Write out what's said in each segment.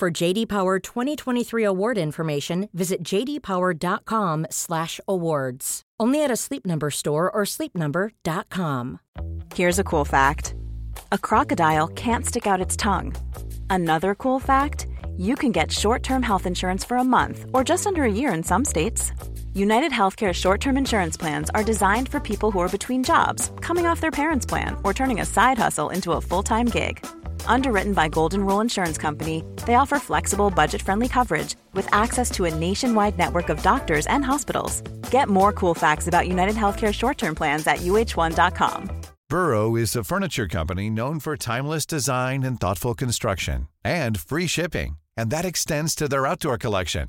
For JD Power 2023 award information, visit jdpower.com/awards. Only at a Sleep Number store or sleepnumber.com. Here's a cool fact: a crocodile can't stick out its tongue. Another cool fact: you can get short-term health insurance for a month or just under a year in some states. United Healthcare short term insurance plans are designed for people who are between jobs, coming off their parents' plan, or turning a side hustle into a full time gig. Underwritten by Golden Rule Insurance Company, they offer flexible, budget friendly coverage with access to a nationwide network of doctors and hospitals. Get more cool facts about United Healthcare short term plans at uh1.com. Burrow is a furniture company known for timeless design and thoughtful construction and free shipping, and that extends to their outdoor collection.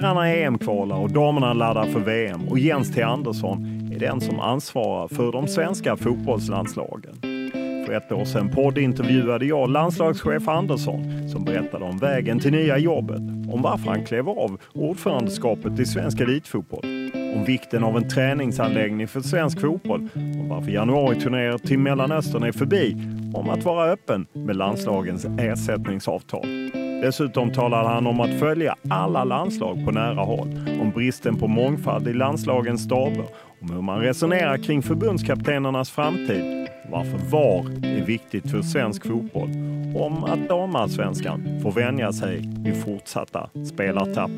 Herrarna är EM-kvalar och damerna laddar för VM och Jens T Andersson är den som ansvarar för de svenska fotbollslandslagen. För ett år sedan poddintervjuade jag landslagschef Andersson som berättade om vägen till nya jobbet, om varför han klev av ordförandeskapet i svensk elitfotboll, om vikten av en träningsanläggning för svensk fotboll, om varför januariturnéer till Mellanöstern är förbi, om att vara öppen med landslagens ersättningsavtal. Dessutom talade han om att följa alla landslag på nära håll, om bristen på mångfald i landslagens staber, om hur man resonerar kring förbundskaptenernas framtid, varför VAR är viktigt för svensk fotboll och om att damallsvenskan får vänja sig vid fortsatta spelartapp.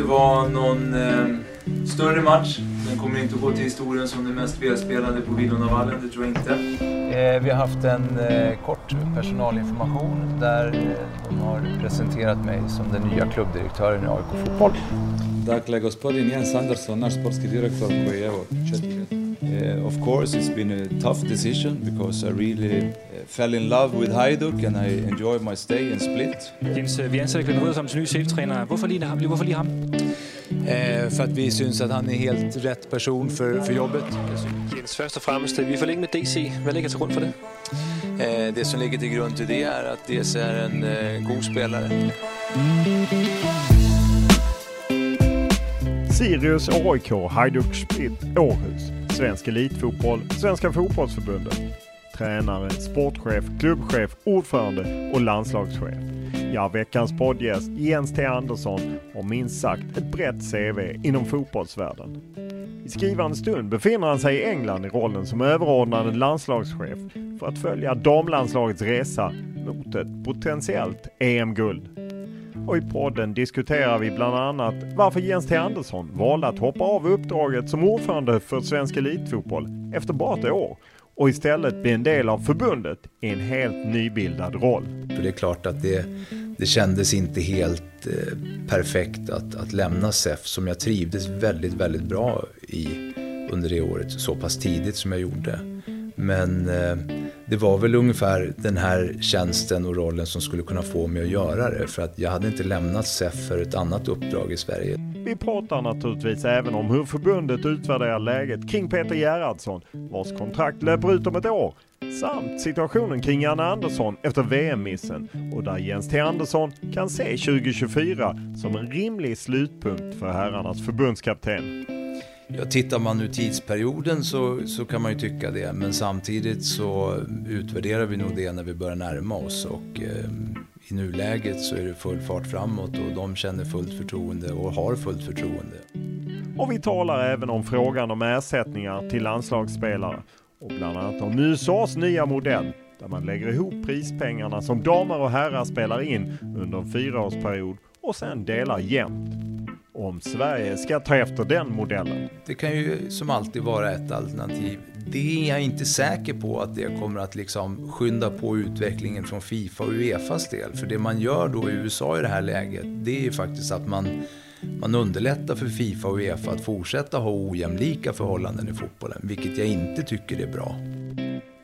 Det var någon eh, större match. Den kommer inte att gå till historien som den mest välspelade på Villonavallen, det tror jag inte. Eh, vi har haft en eh, kort personalinformation där eh, de har presenterat mig som den nya klubbdirektören i AIK Fotboll. Dakle, gospodin Jens Andersson, naš sportski direktor koji je evo četiri Uh, of course, it's been a tough decision because I really uh, fell in love with Hajduk and I enjoyed my stay in Split. Jens, vi ansætter Glenn Rød som ny cheftræner. Hvorfor lige ham? Hvorfor lige ham? Eh, för att vi syns att han är helt rätt person för, för jobbet. Jens, først og fremmest, vi længe med DC. Hvad ligger til grund for det? Eh, det som ligger till grund till det är att DC är en eh, god spelare. Sirius, AIK, Hajduk Split, Århus, Svensk Elitfotboll, Svenska Fotbollsförbundet. Tränare, sportchef, klubbchef, ordförande och landslagschef. Ja, veckans poddgäst Jens T Andersson har minst sagt ett brett CV inom fotbollsvärlden. I skrivande stund befinner han sig i England i rollen som överordnad landslagschef för att följa damlandslagets resa mot ett potentiellt EM-guld. Och i podden diskuterar vi bland annat varför Jens T Andersson valde att hoppa av uppdraget som ordförande för Svensk Elitfotboll efter bara ett år och istället bli en del av förbundet i en helt nybildad roll. För det är klart att det, det kändes inte helt eh, perfekt att, att lämna SEF som jag trivdes väldigt, väldigt bra i under det året så pass tidigt som jag gjorde. Men eh, det var väl ungefär den här tjänsten och rollen som skulle kunna få mig att göra det för att jag hade inte lämnat SEF för ett annat uppdrag i Sverige. Vi pratar naturligtvis även om hur förbundet utvärderar läget kring Peter Gerhardsson vars kontrakt löper ut om ett år samt situationen kring Janne Andersson efter VM-missen och där Jens T Andersson kan se 2024 som en rimlig slutpunkt för herrarnas förbundskapten. Ja, tittar man nu tidsperioden så, så kan man ju tycka det, men samtidigt så utvärderar vi nog det när vi börjar närma oss och eh, i nuläget så är det full fart framåt och de känner fullt förtroende och har fullt förtroende. Och vi talar även om frågan om ersättningar till landslagsspelare och bland annat om USAs nya modell där man lägger ihop prispengarna som damer och herrar spelar in under en fyraårsperiod och sen delar jämnt. Om Sverige ska ta efter den modellen. Det kan ju som alltid vara ett alternativ. Det är jag inte säker på att det kommer att liksom skynda på utvecklingen från Fifa och Uefas del. För det man gör då i USA i det här läget, det är ju faktiskt att man man underlättar för Fifa och Uefa att fortsätta ha ojämlika förhållanden i fotbollen, vilket jag inte tycker är bra.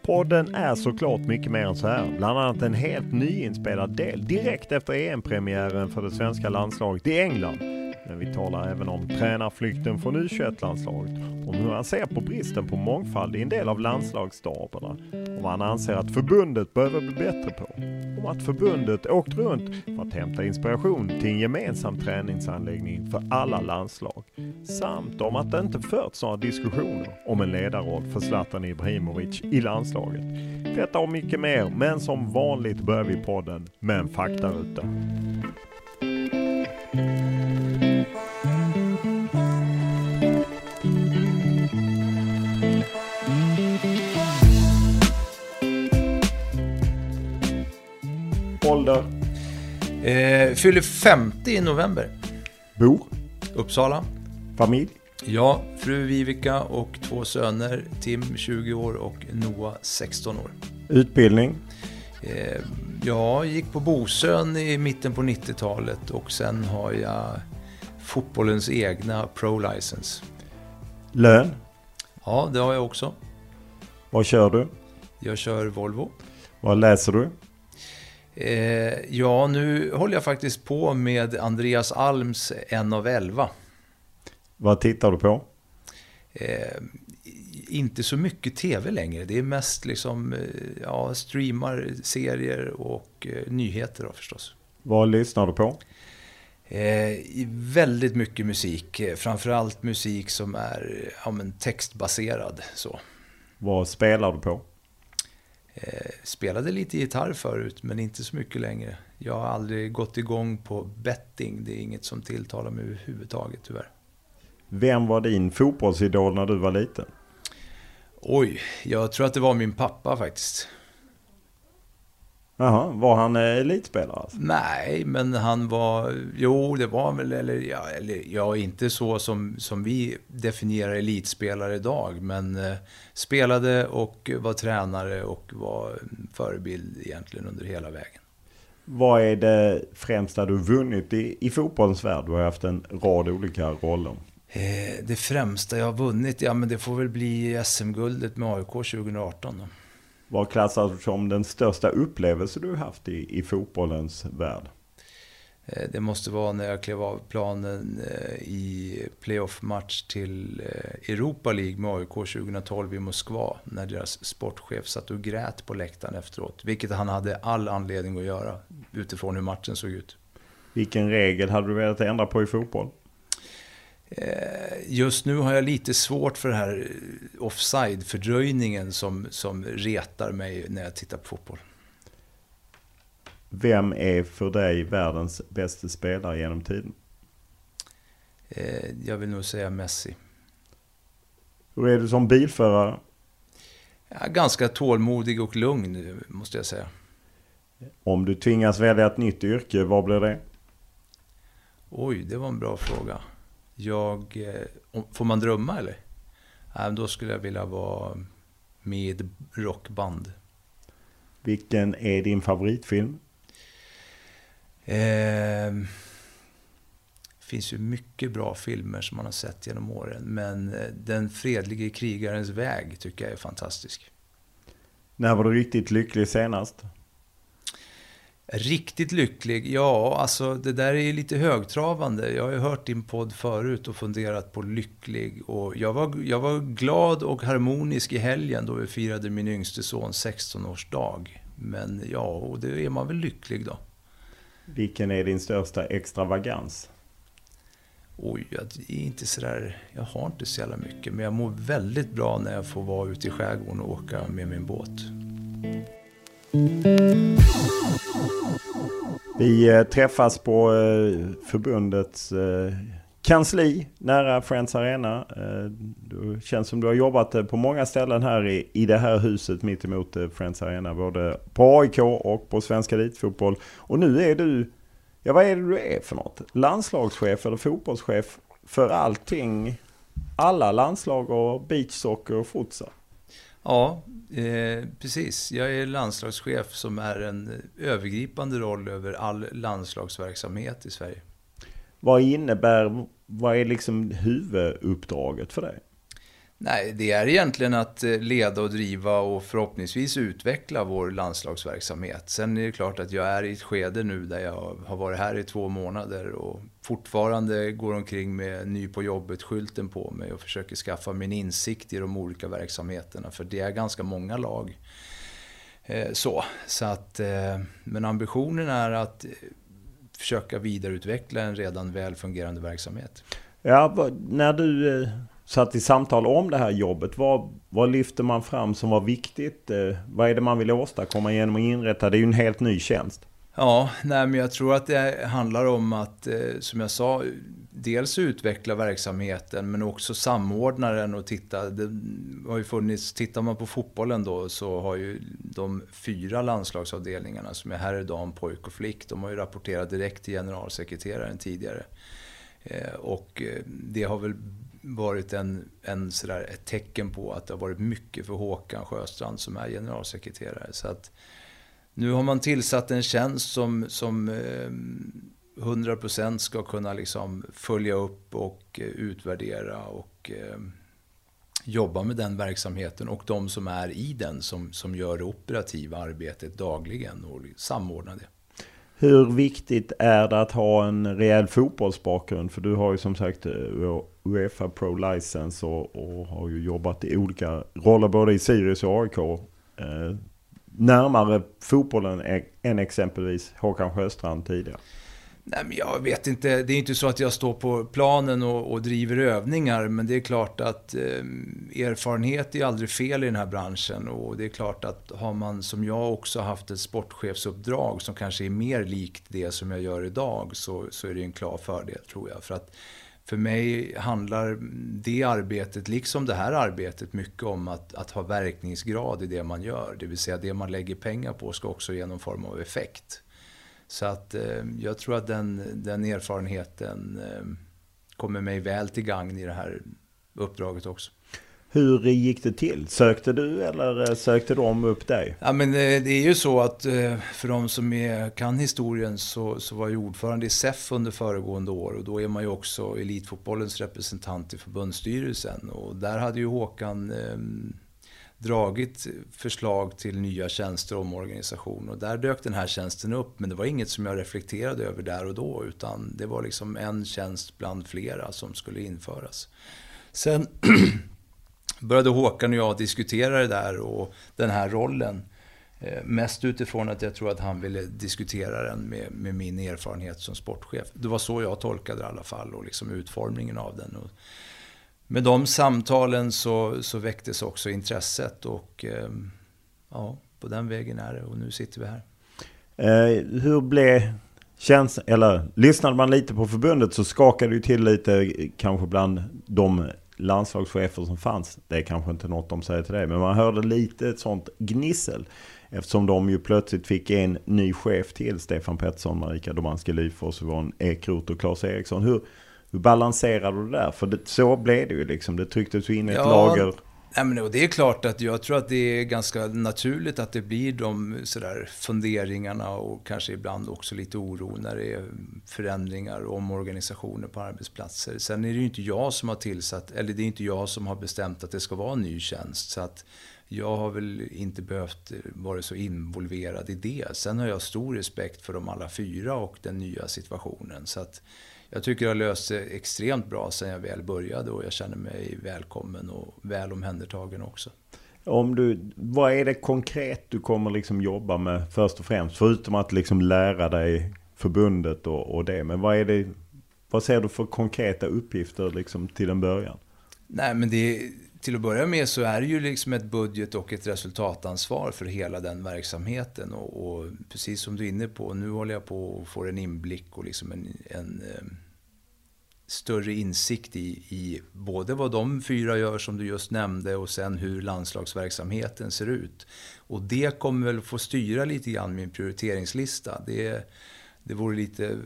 Podden är såklart mycket mer än så här. Bland annat en helt nyinspelad del direkt efter EM-premiären för det svenska landslaget i England. Men vi talar även om tränarflykten från U21-landslaget, om hur han ser på bristen på mångfald i en del av landslagsstaberna, om vad han anser att förbundet behöver bli bättre på, om att förbundet åkt runt för att hämta inspiration till en gemensam träningsanläggning för alla landslag, samt om att det inte förts några diskussioner om en ledarroll för Zlatan Ibrahimovic i landslaget. Detta och mycket mer, men som vanligt börjar vi podden med en faktaruta. Ålder? Eh, fyller 50 i november. Bor? Uppsala. Familj? Ja, fru Vivica och två söner. Tim 20 år och Noah 16 år. Utbildning? Eh, jag gick på Bosön i mitten på 90-talet och sen har jag fotbollens egna pro-license. Lön? Ja, det har jag också. Vad kör du? Jag kör Volvo. Vad läser du? Eh, ja, nu håller jag faktiskt på med Andreas Alms En av elva. Vad tittar du på? Eh, inte så mycket tv längre. Det är mest liksom, eh, ja, streamar, serier och eh, nyheter då förstås. Vad lyssnar du på? Eh, väldigt mycket musik. Eh, framförallt musik som är ja, textbaserad. Så. Vad spelar du på? Eh, spelade lite gitarr förut, men inte så mycket längre. Jag har aldrig gått igång på betting. Det är inget som tilltalar mig överhuvudtaget tyvärr. Vem var din fotbollsidol när du var liten? Oj, jag tror att det var min pappa faktiskt. Jaha, var han elitspelare? Alltså? Nej, men han var... Jo, det var väl... Eller ja, eller, ja inte så som, som vi definierar elitspelare idag. Men eh, spelade och var tränare och var förebild egentligen under hela vägen. Vad är det främsta du vunnit i, i fotbollens värld? Du har haft en rad olika roller. Eh, det främsta jag har vunnit? Ja, men det får väl bli SM-guldet med AIK 2018 då. Vad klassar du som den största upplevelse du haft i, i fotbollens värld? Eh, det måste vara när jag klev av planen eh, i playoff-match till eh, Europa League med AIK 2012 i Moskva. När deras sportchef satt och grät på läktaren efteråt. Vilket han hade all anledning att göra utifrån hur matchen såg ut. Vilken regel hade du velat ändra på i fotboll? Just nu har jag lite svårt för den här offside-fördröjningen som, som retar mig när jag tittar på fotboll. Vem är för dig världens bästa spelare genom tiden? Jag vill nog säga Messi. Hur är du som bilförare? Ja, ganska tålmodig och lugn, måste jag säga. Om du tvingas välja ett nytt yrke, vad blir det? Oj, det var en bra fråga. Jag, får man drömma eller? Nej, då skulle jag vilja vara med rockband. Vilken är din favoritfilm? Eh, det finns ju mycket bra filmer som man har sett genom åren. Men Den fredlige krigarens väg tycker jag är fantastisk. När var du riktigt lycklig senast? Riktigt lycklig? Ja, alltså det där är lite högtravande. Jag har ju hört din podd förut och funderat på lycklig. Och jag var, jag var glad och harmonisk i helgen då vi firade min yngste son 16-årsdag. Men ja, och det är man väl lycklig då. Vilken är din största extravagans? Oj, jag är inte sådär, jag har inte så jävla mycket. Men jag mår väldigt bra när jag får vara ute i skärgården och åka med min båt. Vi eh, träffas på eh, förbundets eh, kansli nära Friends Arena. Det känns som du har jobbat på många ställen här i, i det här huset mittemot Friends Arena. Både på AIK och på Svenska Elitfotboll. Och nu är du, ja vad är det du är för något? Landslagschef eller fotbollschef för allting? Alla landslag och beachsocker och futsal? Ja, eh, precis. Jag är landslagschef som är en övergripande roll över all landslagsverksamhet i Sverige. Vad innebär, vad är liksom huvuduppdraget för dig? Nej, det är egentligen att eh, leda och driva och förhoppningsvis utveckla vår landslagsverksamhet. Sen är det klart att jag är i ett skede nu där jag har varit här i två månader och fortfarande går omkring med ny på jobbet-skylten på mig och försöker skaffa min insikt i de olika verksamheterna. För det är ganska många lag. Eh, så, så att, eh, men ambitionen är att försöka vidareutveckla en redan väl fungerande verksamhet. Ja, när du så att i samtal om det här jobbet. Vad, vad lyfter man fram som var viktigt? Eh, vad är det man vill åstadkomma genom att inrätta? Det är ju en helt ny tjänst. Ja, nej, men jag tror att det handlar om att, eh, som jag sa, dels utveckla verksamheten men också samordna den och titta. Det har ju funnits, tittar man på fotbollen då så har ju de fyra landslagsavdelningarna som är herr, dam, pojk och flick, de har ju rapporterat direkt till generalsekreteraren tidigare. Eh, och det har väl varit en, en sådär, ett tecken på att det har varit mycket för Håkan Sjöstrand som är generalsekreterare. Så att nu har man tillsatt en tjänst som, som eh, 100% ska kunna liksom följa upp och eh, utvärdera och eh, jobba med den verksamheten och de som är i den som, som gör det operativa arbetet dagligen och samordna det. Hur viktigt är det att ha en rejäl fotbollsbakgrund? För du har ju som sagt eh, Uefa Pro License och, och har ju jobbat i olika roller både i Sirius och AIK. Eh, närmare fotbollen än exempelvis Håkan Sjöstrand tidigare. Nej, men jag vet inte. Det är inte så att jag står på planen och, och driver övningar. Men det är klart att eh, erfarenhet är aldrig fel i den här branschen. Och det är klart att har man, som jag också haft ett sportchefsuppdrag som kanske är mer likt det som jag gör idag, så, så är det en klar fördel tror jag. För att för mig handlar det arbetet, liksom det här arbetet, mycket om att, att ha verkningsgrad i det man gör. Det vill säga det man lägger pengar på ska också ge någon form av effekt. Så att eh, jag tror att den, den erfarenheten eh, kommer mig väl till gagn i det här uppdraget också. Hur gick det till? Sökte du eller eh, sökte de upp dig? Ja, men eh, det är ju så att eh, för de som är, kan historien så, så var jag ordförande i SEF under föregående år och då är man ju också elitfotbollens representant i förbundsstyrelsen. Och där hade ju Håkan ehm, dragit förslag till nya tjänster och omorganisation. Och där dök den här tjänsten upp. Men det var inget som jag reflekterade över där och då. Utan det var liksom en tjänst bland flera som skulle införas. Sen började Håkan och jag diskutera det där och den här rollen. Eh, mest utifrån att jag tror att han ville diskutera den med, med, min erfarenhet som sportchef. Det var så jag tolkade det i alla fall och liksom utformningen av den. Och med de samtalen så, så väcktes också intresset och eh, ja, på den vägen är det och nu sitter vi här. Eh, hur blev känslan, eller lyssnade man lite på förbundet så skakade det till lite eh, kanske bland de landslagschefer som fanns. Det är kanske inte något de säger till dig, men man hörde lite ett sånt gnissel. Eftersom de ju plötsligt fick en ny chef till, Stefan Pettersson, Marika Domanski Lyfors, Yvonne Ekroth och Claes Eriksson. Hur, hur balanserar du det där? För det, så blev det ju liksom. Det trycktes ju in ett ja, lager. Ja, men det är klart att jag tror att det är ganska naturligt att det blir de sådär funderingarna och kanske ibland också lite oro när det är förändringar och omorganisationer på arbetsplatser. Sen är det ju inte jag som har tillsatt, eller det är inte jag som har bestämt att det ska vara en ny tjänst. Så att jag har väl inte behövt vara så involverad i det. Sen har jag stor respekt för de alla fyra och den nya situationen. Så att jag tycker jag har löst det extremt bra sen jag väl började och jag känner mig välkommen och väl omhändertagen också. Om du, vad är det konkret du kommer liksom jobba med först och främst? Förutom att liksom lära dig förbundet och, och det. Men vad är det, vad ser du för konkreta uppgifter liksom till en början? Nej men det till att börja med så är det ju liksom ett budget och ett resultatansvar för hela den verksamheten. Och, och precis som du är inne på, nu håller jag på att få en inblick och liksom en, en eh, större insikt i, i både vad de fyra gör som du just nämnde och sen hur landslagsverksamheten ser ut. Och det kommer väl få styra lite grann min prioriteringslista. Det, det vore lite,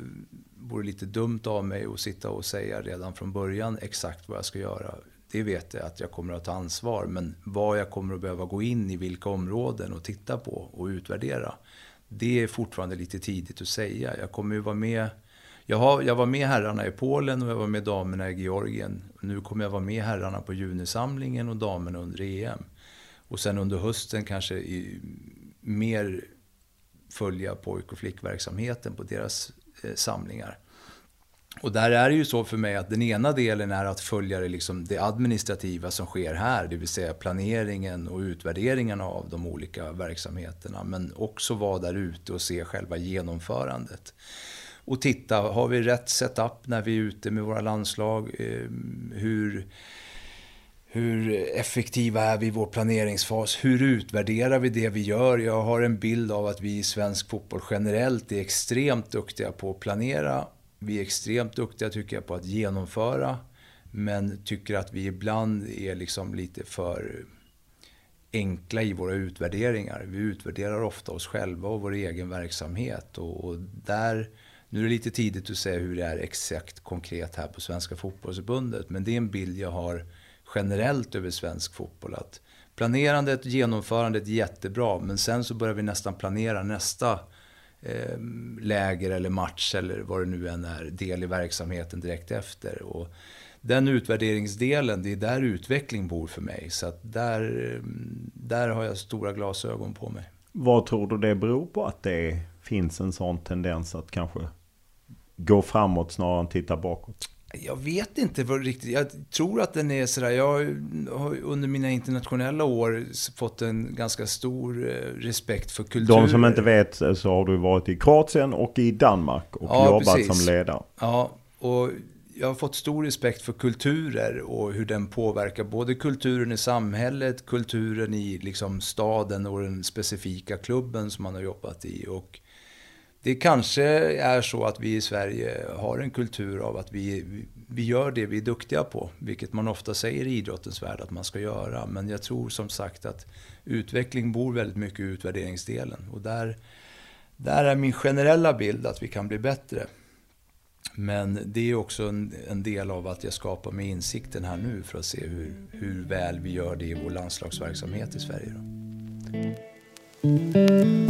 vore lite dumt av mig att sitta och säga redan från början exakt vad jag ska göra. Det vet jag att jag kommer att ta ansvar, men vad jag kommer att behöva gå in i, vilka områden och titta på och utvärdera. Det är fortfarande lite tidigt att säga. Jag kommer ju vara med jag, har, jag var med herrarna i Polen och jag var med damerna i Georgien. Nu kommer jag vara med herrarna på junisamlingen och damerna under EM. Och sen under hösten kanske i, mer följa pojk och flickverksamheten på deras eh, samlingar. Och där är det ju så för mig att den ena delen är att följa det, liksom det administrativa som sker här, det vill säga planeringen och utvärderingen av de olika verksamheterna. Men också vara där ute och se själva genomförandet och titta, har vi rätt setup när vi är ute med våra landslag? Ehm, hur, hur effektiva är vi i vår planeringsfas? Hur utvärderar vi det vi gör? Jag har en bild av att vi i svensk fotboll generellt är extremt duktiga på att planera. Vi är extremt duktiga, tycker jag, på att genomföra. Men tycker att vi ibland är liksom lite för enkla i våra utvärderingar. Vi utvärderar ofta oss själva och vår egen verksamhet. Och, och där nu är det lite tidigt att säga hur det är exakt konkret här på Svenska fotbollsförbundet. Men det är en bild jag har generellt över svensk fotboll. Att planerandet, genomförandet är jättebra. Men sen så börjar vi nästan planera nästa eh, läger eller match eller vad det nu än är, del i verksamheten direkt efter. Och den utvärderingsdelen, det är där utveckling bor för mig. Så att där, ehm, där har jag stora glasögon på mig. Vad tror du det beror på att det finns en sån tendens att kanske gå framåt snarare än titta bakåt? Jag vet inte vad riktigt. Jag tror att den är sådär. Jag har under mina internationella år fått en ganska stor eh, respekt för kultur. De som inte vet så har du varit i Kroatien och i Danmark och ja, jobbat precis. som ledare. Ja, och jag har fått stor respekt för kulturer och hur den påverkar både kulturen i samhället, kulturen i liksom staden och den specifika klubben som man har jobbat i. Och det kanske är så att vi i Sverige har en kultur av att vi, vi gör det vi är duktiga på. Vilket man ofta säger i idrottens värld att man ska göra. Men jag tror som sagt att utveckling bor väldigt mycket i utvärderingsdelen. Och där, där är min generella bild att vi kan bli bättre. Men det är också en, en, del av att jag skapar mig insikten här nu för att se hur, hur väl vi gör det i vår landslagsverksamhet i Sverige. Då.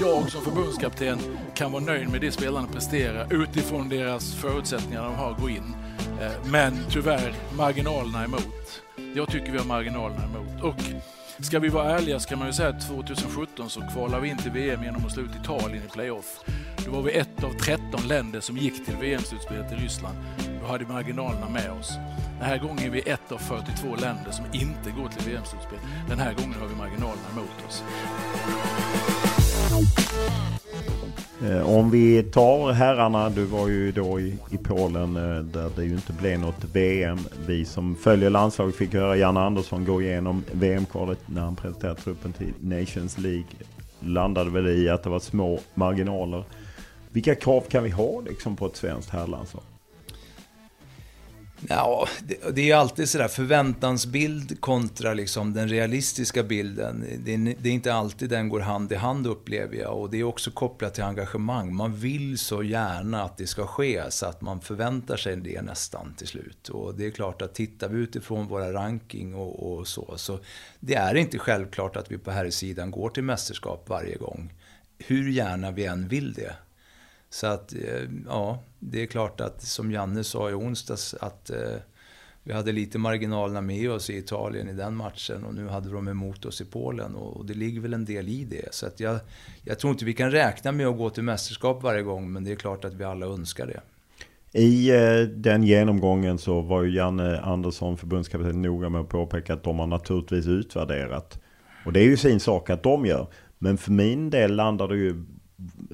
Jag som förbundskapten kan vara nöjd med det spelarna presterar utifrån deras förutsättningar de har att gå in. Eh, men tyvärr, marginalerna emot. Jag tycker vi har marginalerna emot. Och ska vi vara ärliga så kan man ju säga att 2017 så kvalade vi in till VM genom att slå ut Italien i playoff. Då var vi ett av 13 länder som gick till VM-slutspelet i Ryssland. Då hade vi marginalerna med oss. Den här gången är vi ett av 42 länder som inte går till VM-slutspel. Den här gången har vi marginalerna emot oss. Eh, om vi tar herrarna, du var ju då i, i Polen eh, där det ju inte blev något VM. Vi som följer landslaget fick höra Janne Andersson gå igenom VM-kvalet när han presenterade truppen till Nations League. Landade väl i att det var små marginaler. Vilka krav kan vi ha liksom på ett svenskt herrlandslag? Ja, det, det är alltid sådär förväntansbild kontra liksom den realistiska bilden. Det är, det är, inte alltid den går hand i hand upplever jag. Och det är också kopplat till engagemang. Man vill så gärna att det ska ske så att man förväntar sig det nästan till slut. Och det är klart att tittar vi utifrån våra ranking och, och så, så det är inte självklart att vi på här sidan går till mästerskap varje gång. Hur gärna vi än vill det. Så att, eh, ja, det är klart att som Janne sa i onsdags att eh, vi hade lite marginalerna med oss i Italien i den matchen och nu hade de emot oss i Polen och det ligger väl en del i det. Så att jag, jag tror inte vi kan räkna med att gå till mästerskap varje gång men det är klart att vi alla önskar det. I eh, den genomgången så var ju Janne Andersson, förbundskapten, noga med att påpeka att de har naturligtvis utvärderat. Och det är ju sin sak att de gör. Men för min del landar det ju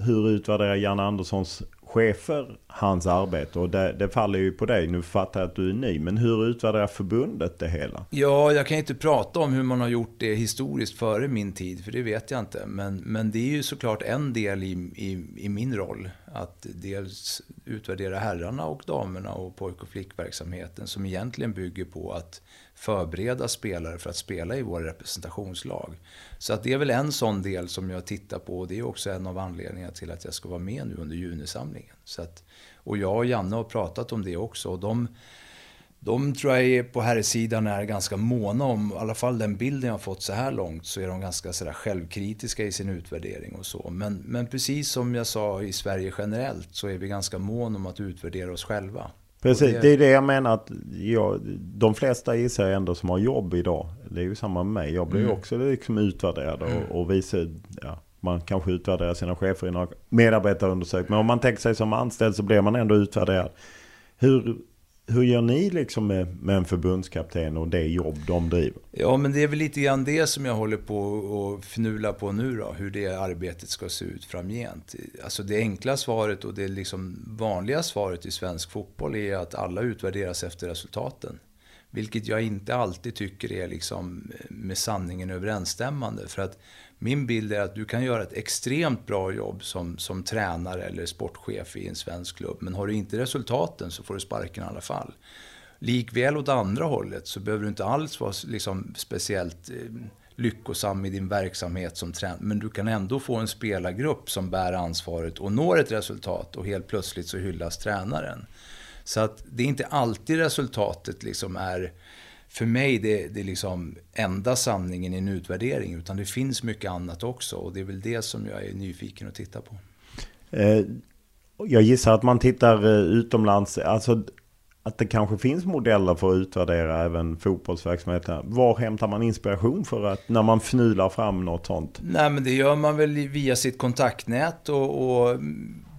hur utvärderar Janne Anderssons chefer hans arbete och det, det, faller ju på dig. Nu fattar jag att du är ny, men hur utvärderar förbundet det hela? Ja, jag kan inte prata om hur man har gjort det historiskt före min tid, för det vet jag inte. Men, men det är ju såklart en del i, i, i min roll. Att dels utvärdera herrarna och damerna och pojk och flickverksamheten som egentligen bygger på att förbereda spelare för att spela i våra representationslag. Så att det är väl en sån del som jag tittar på och det är också en av anledningarna till att jag ska vara med nu under junisamlingen. Så att, och jag och Janne har pratat om det också och de, de tror jag är på här sidan är ganska måna om, i alla fall den bilden jag har fått så här långt, så är de ganska sådär självkritiska i sin utvärdering och så. Men, men precis som jag sa i Sverige generellt så är vi ganska måna om att utvärdera oss själva. Precis, det... det är det jag menar att jag, de flesta gissar jag ändå som har jobb idag. Det är ju samma med mig. Jag blir mm. också liksom utvärderad och, mm. och visar, ja, man kanske utvärderar sina chefer i några medarbetarundersökningar. Men om man tänker sig som anställd så blir man ändå utvärderad. Hur, hur gör ni liksom med, med en förbundskapten och det jobb de driver? Ja, men det är väl lite grann det som jag håller på och fnula på nu då. Hur det arbetet ska se ut framgent. Alltså det enkla svaret och det liksom vanliga svaret i svensk fotboll är att alla utvärderas efter resultaten. Vilket jag inte alltid tycker är liksom med sanningen överensstämmande. För att min bild är att du kan göra ett extremt bra jobb som, som tränare eller sportchef i en svensk klubb. Men har du inte resultaten så får du sparken i alla fall. Likväl åt andra hållet så behöver du inte alls vara liksom speciellt eh, lyckosam i din verksamhet som tränare. Men du kan ändå få en spelargrupp som bär ansvaret och når ett resultat och helt plötsligt så hyllas tränaren. Så att det är inte alltid resultatet liksom är för mig det, det är liksom enda sanningen i en utvärdering. Utan det finns mycket annat också. Och det är väl det som jag är nyfiken att titta på. Eh, jag gissar att man tittar eh, utomlands. Alltså att det kanske finns modeller för att utvärdera även fotbollsverksamheten. Var hämtar man inspiration för att när man fnular fram något sånt? Nej men det gör man väl via sitt kontaktnät och, och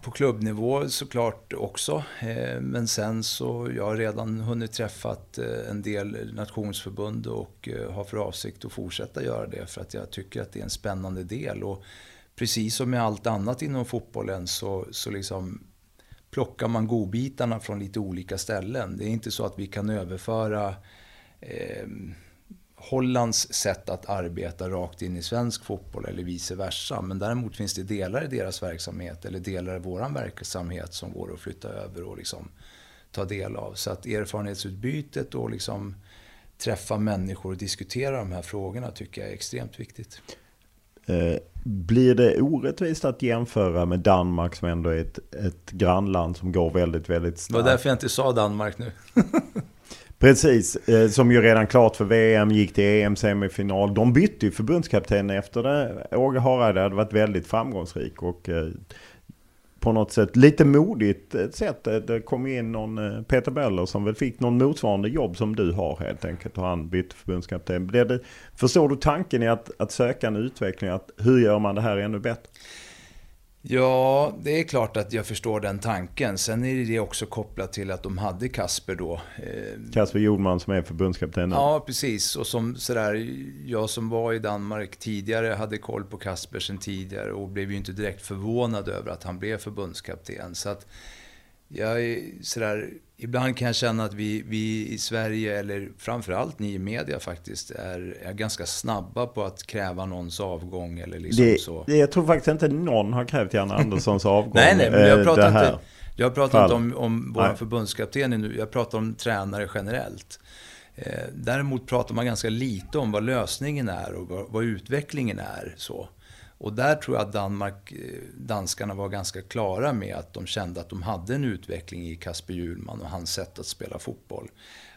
på klubbnivå såklart också. Eh, men sen så, jag har redan hunnit träffat eh, en del nationsförbund och eh, har för avsikt att fortsätta göra det för att jag tycker att det är en spännande del. Och precis som med allt annat inom fotbollen så, så liksom plockar man godbitarna från lite olika ställen. Det är inte så att vi kan överföra eh, Hollands sätt att arbeta rakt in i svensk fotboll eller vice versa. Men däremot finns det delar i deras verksamhet eller delar i vår verksamhet som går att flytta över och liksom ta del av. Så att erfarenhetsutbytet och liksom träffa människor och diskutera de här frågorna tycker jag är extremt viktigt. Eh, blir det orättvist att jämföra med Danmark som ändå är ett, ett grannland som går väldigt, väldigt snabbt? Det var därför jag inte sa Danmark nu. Precis, eh, som ju redan klart för VM, gick till EM-semifinal. De bytte ju förbundskapten efter det. Åge Harald hade varit väldigt framgångsrik och eh, på något sätt lite modigt eh, sätt. Eh, det kom in någon eh, Peter Böller som väl fick någon motsvarande jobb som du har helt enkelt. Och han bytte förbundskapten. Det, förstår du tanken i att, att söka en utveckling? Att hur gör man det här ännu bättre? Ja, det är klart att jag förstår den tanken. Sen är det också kopplat till att de hade Kasper då. Eh, Kasper Jordman som är förbundskapten Ja, precis. Och som sådär, jag som var i Danmark tidigare hade koll på Kasper sen tidigare och blev ju inte direkt förvånad över att han blev förbundskapten. Så att jag är sådär, ibland kan jag känna att vi, vi i Sverige, eller framförallt ni i media faktiskt, är, är ganska snabba på att kräva någons avgång eller liksom det, så. Det, jag tror faktiskt inte någon har krävt Janne Anderssons avgång. nej, nej, men jag eh, pratar inte, jag pratar inte om, om vår förbundskapten nu, jag pratar om tränare generellt. Eh, däremot pratar man ganska lite om vad lösningen är och vad, vad utvecklingen är. så. Och där tror jag att Danmark, eh, danskarna var ganska klara med att de kände att de hade en utveckling i Kasper Hjulman och hans sätt att spela fotboll.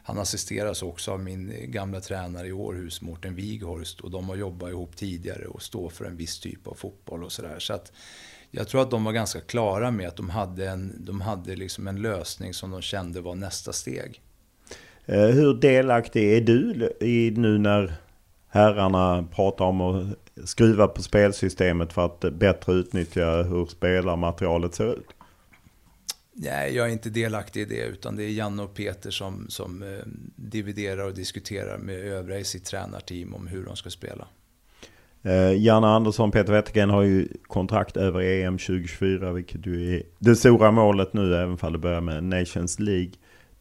Han assisteras också av min eh, gamla tränare i Århus, Mårten Wighorst, och de har jobbat ihop tidigare och står för en viss typ av fotboll och sådär. Så att jag tror att de var ganska klara med att de hade, en, de hade liksom en lösning som de kände var nästa steg. Eh, hur delaktig är du i nu när herrarna pratar om att skruva på spelsystemet för att bättre utnyttja hur spelarmaterialet ser ut? Nej, jag är inte delaktig i det, utan det är Janne och Peter som, som eh, dividerar och diskuterar med övriga i sitt tränarteam om hur de ska spela. Eh, Janne Andersson, Peter Wettergren har ju kontrakt över EM 2024, vilket ju är det stora målet nu, även om det börjar med Nations League.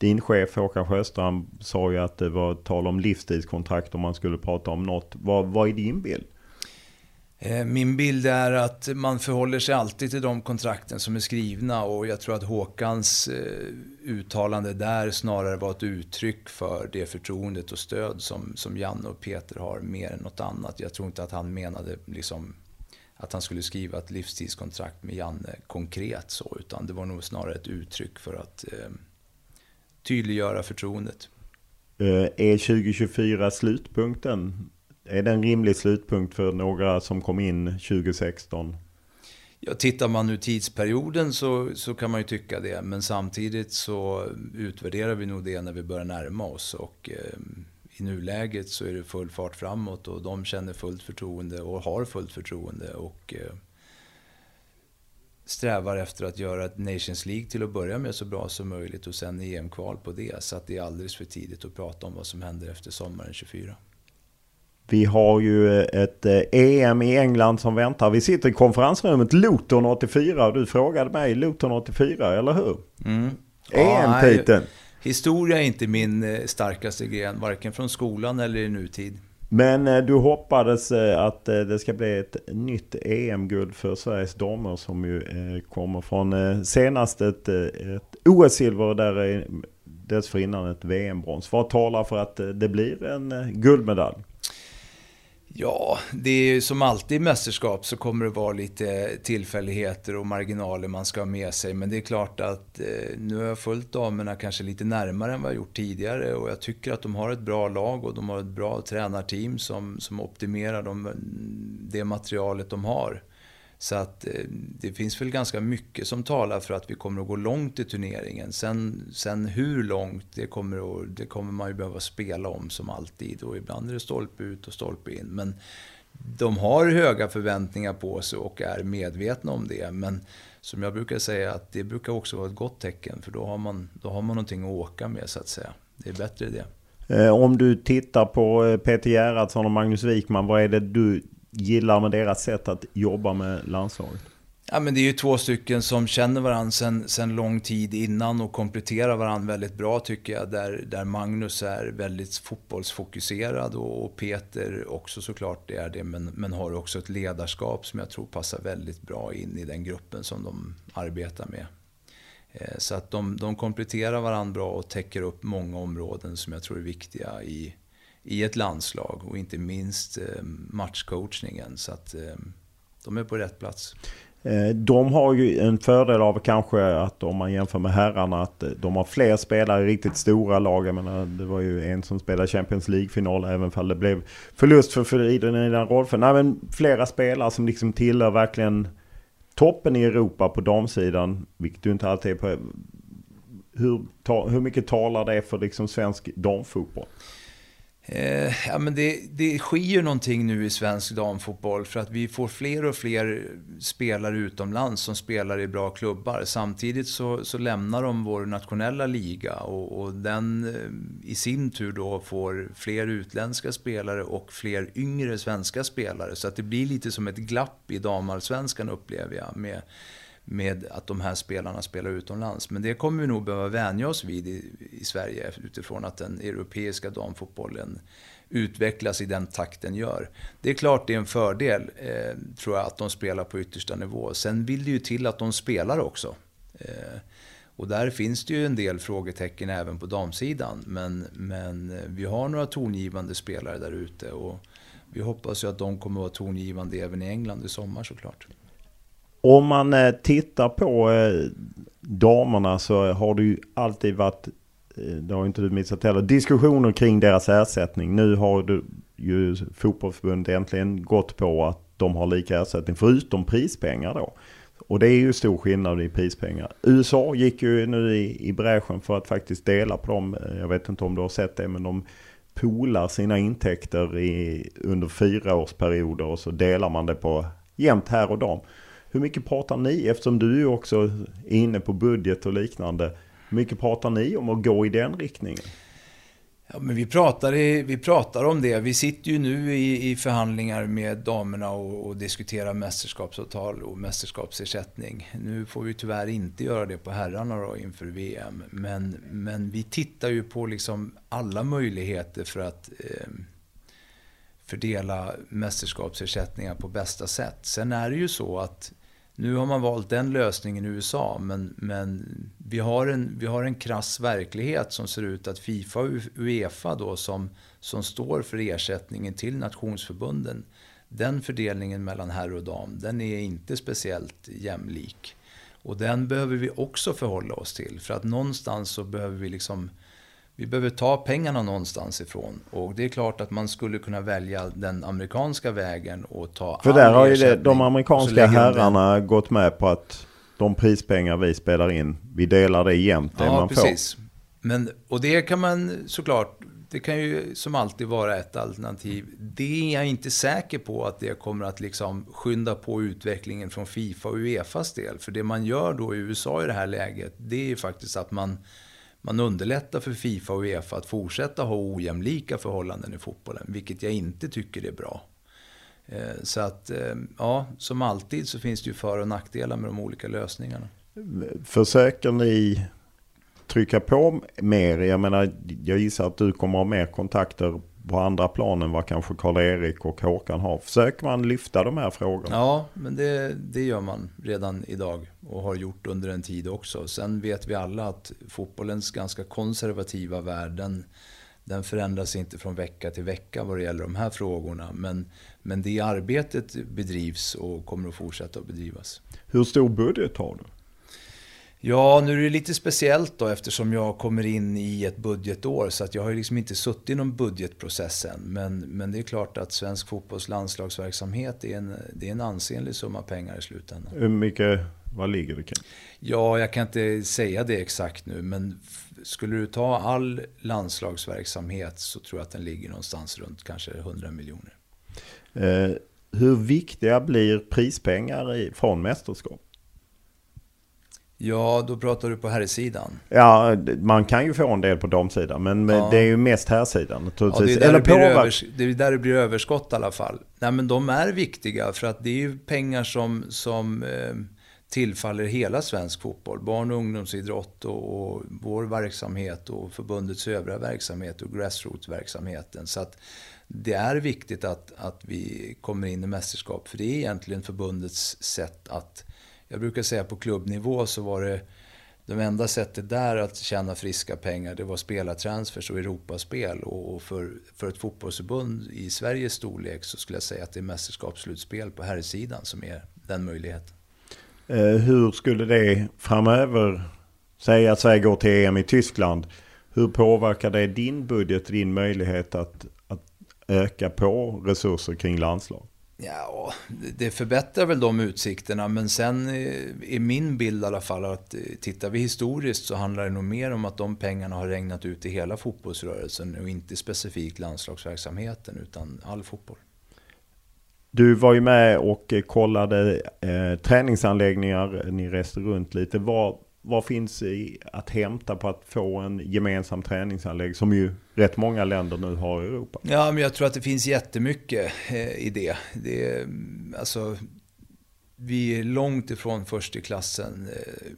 Din chef Håkan Sjöstrand sa ju att det var tal om livstidskontrakt om man skulle prata om något. Vad, vad är din bild? Eh, min bild är att man förhåller sig alltid till de kontrakten som är skrivna och jag tror att Håkans eh, uttalande där snarare var ett uttryck för det förtroendet och stöd som, som Janne och Peter har mer än något annat. Jag tror inte att han menade liksom att han skulle skriva ett livstidskontrakt med Janne konkret så, utan det var nog snarare ett uttryck för att eh, tydliggöra förtroendet. Är 2024 slutpunkten är det en rimlig slutpunkt för några som kom in 2016? Ja, tittar man nu tidsperioden så, så kan man ju tycka det. Men samtidigt så utvärderar vi nog det när vi börjar närma oss. Och eh, i nuläget så är det full fart framåt och de känner fullt förtroende och har fullt förtroende. Och eh, strävar efter att göra ett Nations League till att börja med så bra som möjligt och sen EM-kval på det. Så att det är alldeles för tidigt att prata om vad som händer efter sommaren 24. Vi har ju ett EM i England som väntar. Vi sitter i konferensrummet Luton 84 och du frågade mig Luton 84, eller hur? Mm. EM-titeln. Ja, historia är inte min eh, starkaste gren, varken från skolan eller i nutid. Men eh, du hoppades eh, att eh, det ska bli ett nytt EM-guld för Sveriges damer som ju kommer från senast ett, ett OS-silver där dessförinnan ett VM-brons. Vad talar för att det blir en guldmedalj? Ja, det är ju som alltid i mästerskap så kommer det vara lite tillfälligheter och marginaler man ska ha med sig. Men det är klart att eh, nu har jag följt damerna kanske lite närmare än vad jag gjort tidigare. Och jag tycker att de har ett bra lag och de har ett bra tränarteam som, som optimerar de, mm, det materialet de har. Så att eh, det finns väl ganska mycket som talar för att vi kommer att gå långt i turneringen. Sen, sen hur långt, det kommer, att, det kommer man ju behöva spela om som alltid. Och ibland är det stolpe ut och stolpe in. Men de har höga förväntningar på sig och är medvetna om det. Men som jag brukar säga, att det brukar också vara ett gott tecken. För då har man, då har man någonting att åka med så att säga. Det är bättre det. Eh, om du tittar på eh, Peter Gerhardsson och Magnus Wikman, vad är det du gillar med deras sätt att jobba med landslaget? Ja, men det är ju två stycken som känner varandra sen, sen lång tid innan och kompletterar varandra väldigt bra tycker jag. Där, där Magnus är väldigt fotbollsfokuserad och, och Peter också såklart det är det. Men, men har också ett ledarskap som jag tror passar väldigt bra in i den gruppen som de arbetar med. Eh, så att de, de kompletterar varandra bra och täcker upp många områden som jag tror är viktiga i, i ett landslag och inte minst eh, matchcoachningen. Så att eh, de är på rätt plats. Eh, de har ju en fördel av kanske att om man jämför med herrarna att de har fler spelare i riktigt stora lag. Jag menar, det var ju en som spelade Champions League-final även om det blev förlust för Fridolina Rolfö. Nej men flera spelare som liksom tillhör verkligen toppen i Europa på damsidan. Vilket du inte alltid är på. Hur, hur mycket talar det för liksom svensk damfotboll? Eh, ja, men det, det sker någonting nu i svensk damfotboll för att vi får fler och fler spelare utomlands som spelar i bra klubbar. Samtidigt så, så lämnar de vår nationella liga och, och, den eh, i sin tur då får fler utländska spelare och fler yngre svenska spelare. Så att det blir lite som ett glapp i damallsvenskan upplever jag med med att de här spelarna spelar utomlands. Men det kommer vi nog behöva vänja oss vid i, i Sverige utifrån att den europeiska damfotbollen utvecklas i den takt den gör. Det är klart det är en fördel, eh, tror jag, att de spelar på yttersta nivå. Sen vill det ju till att de spelar också. Eh, och där finns det ju en del frågetecken även på damsidan. Men, men eh, vi har några tongivande spelare där ute och vi hoppas ju att de kommer att vara tongivande även i England i sommar såklart. Om man eh, tittar på eh, damerna så har det ju alltid varit, eh, det har inte du missat heller, diskussioner kring deras ersättning. Nu har du ju fotbollsförbundet äntligen gått på att de har lika ersättning förutom prispengar då. Och det är ju stor skillnad i prispengar. USA gick ju nu i, i bräschen för att faktiskt dela på dem. Jag vet inte om du har sett det men de polar sina intäkter i, under fyra årsperioder och så delar man det på jämnt här och dam. Hur mycket pratar ni, eftersom du är också inne på budget och liknande, hur mycket pratar ni om att gå i den riktningen? Ja, men vi, pratar i, vi pratar om det. Vi sitter ju nu i, i förhandlingar med damerna och, och, diskuterar mästerskapsavtal och mästerskapsersättning. Nu får vi tyvärr inte göra det på herrarna då inför VM. Men, men vi tittar ju på liksom alla möjligheter för att eh, fördela mästerskapsersättningar på bästa sätt. Sen är det ju så att nu har man valt den lösningen i USA, men, men vi, har en, vi har en krass verklighet som ser ut att Fifa och Uefa då, som, som står för ersättningen till nationsförbunden, den fördelningen mellan herr och dam, den är inte speciellt jämlik. Och den behöver vi också förhålla oss till, för att någonstans så behöver vi liksom vi behöver ta pengarna någonstans ifrån. Och det är klart att man skulle kunna välja den amerikanska vägen och ta För där har ju det, de amerikanska herrarna den... gått med på att de prispengar vi spelar in, vi delar det jämnt det ja, man precis. får. Men, och det kan man såklart, det kan ju som alltid vara ett alternativ. Det är jag inte säker på att det kommer att liksom skynda på utvecklingen från Fifa och Uefas del. För det man gör då i USA i det här läget, det är ju faktiskt att man man underlättar för Fifa och Uefa att fortsätta ha ojämlika förhållanden i fotbollen, vilket jag inte tycker är bra. Eh, så att, eh, ja, som alltid så finns det ju för och nackdelar med de olika lösningarna. Försöker ni trycka på mer? Jag menar, jag gissar att du kommer ha mer kontakter på andra plan än vad kanske Karl-Erik och Håkan har. Försöker man lyfta de här frågorna? Ja, men det, det gör man redan idag och har gjort under en tid också. Sen vet vi alla att fotbollens ganska konservativa värld, den, den förändras inte från vecka till vecka vad det gäller de här frågorna. Men, men det arbetet bedrivs och kommer att fortsätta att bedrivas. Hur stor budget har du? Ja, nu är det lite speciellt då eftersom jag kommer in i ett budgetår. Så att jag har liksom inte suttit i någon budgetprocess än. Men, men det är klart att svensk fotbolls landslagsverksamhet är en, det är en ansenlig summa pengar i slutändan. Hur mycket, vad ligger det kring? Ja, jag kan inte säga det exakt nu. Men skulle du ta all landslagsverksamhet så tror jag att den ligger någonstans runt kanske 100 miljoner. Eh, hur viktiga blir prispengar i, från mästerskap? Ja, då pratar du på herrsidan. Ja, man kan ju få en del på damsidan. Men ja. det är ju mest herrsidan naturligtvis. Ja, det, är där det, blir övers, det är där det blir överskott i alla fall. Nej, men de är viktiga för att det är ju pengar som, som eh, tillfaller hela svensk fotboll. Barn och ungdomsidrott och, och vår verksamhet och förbundets övriga verksamhet och grassroots-verksamheten. Så att det är viktigt att, att vi kommer in i mästerskap. För det är egentligen förbundets sätt att jag brukar säga på klubbnivå så var det det enda sättet där att tjäna friska pengar det var spelartransfers och Europaspel. Och för, för ett fotbollsförbund i Sveriges storlek så skulle jag säga att det är mästerskapsslutspel på herrsidan som är den möjligheten. Eh, hur skulle det framöver, säga att Sverige går till EM i Tyskland. Hur påverkar det din budget, din möjlighet att, att öka på resurser kring landslag? Ja, det förbättrar väl de utsikterna, men sen är min bild i alla fall att eh, tittar vi historiskt så handlar det nog mer om att de pengarna har regnat ut i hela fotbollsrörelsen och inte specifikt landslagsverksamheten utan all fotboll. Du var ju med och eh, kollade eh, träningsanläggningar, eh, ni reste runt lite. Vad, vad finns att hämta på att få en gemensam träningsanläggning som ju rätt många länder nu har i Europa? Ja, men jag tror att det finns jättemycket eh, i det. det mm, alltså, vi är långt ifrån först i klassen eh,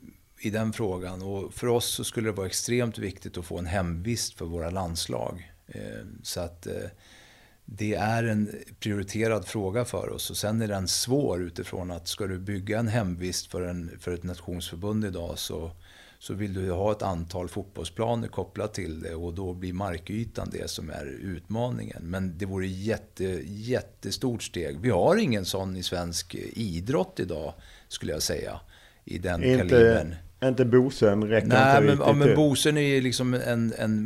i den frågan. Och för oss så skulle det vara extremt viktigt att få en hemvist för våra landslag. Eh, så att eh, det är en prioriterad fråga för oss. Och sen är den svår utifrån att ska du bygga en hemvist för, en, för ett nationsförbund idag så, så vill du ha ett antal fotbollsplaner kopplat till det och då blir markytan det som är utmaningen. Men det vore jätte, jättestort steg. Vi har ingen sån i svensk idrott idag skulle jag säga. I den inte, kalibern. Inte Bosön räcker Nej, inte men, ja, men Bosön är liksom en, en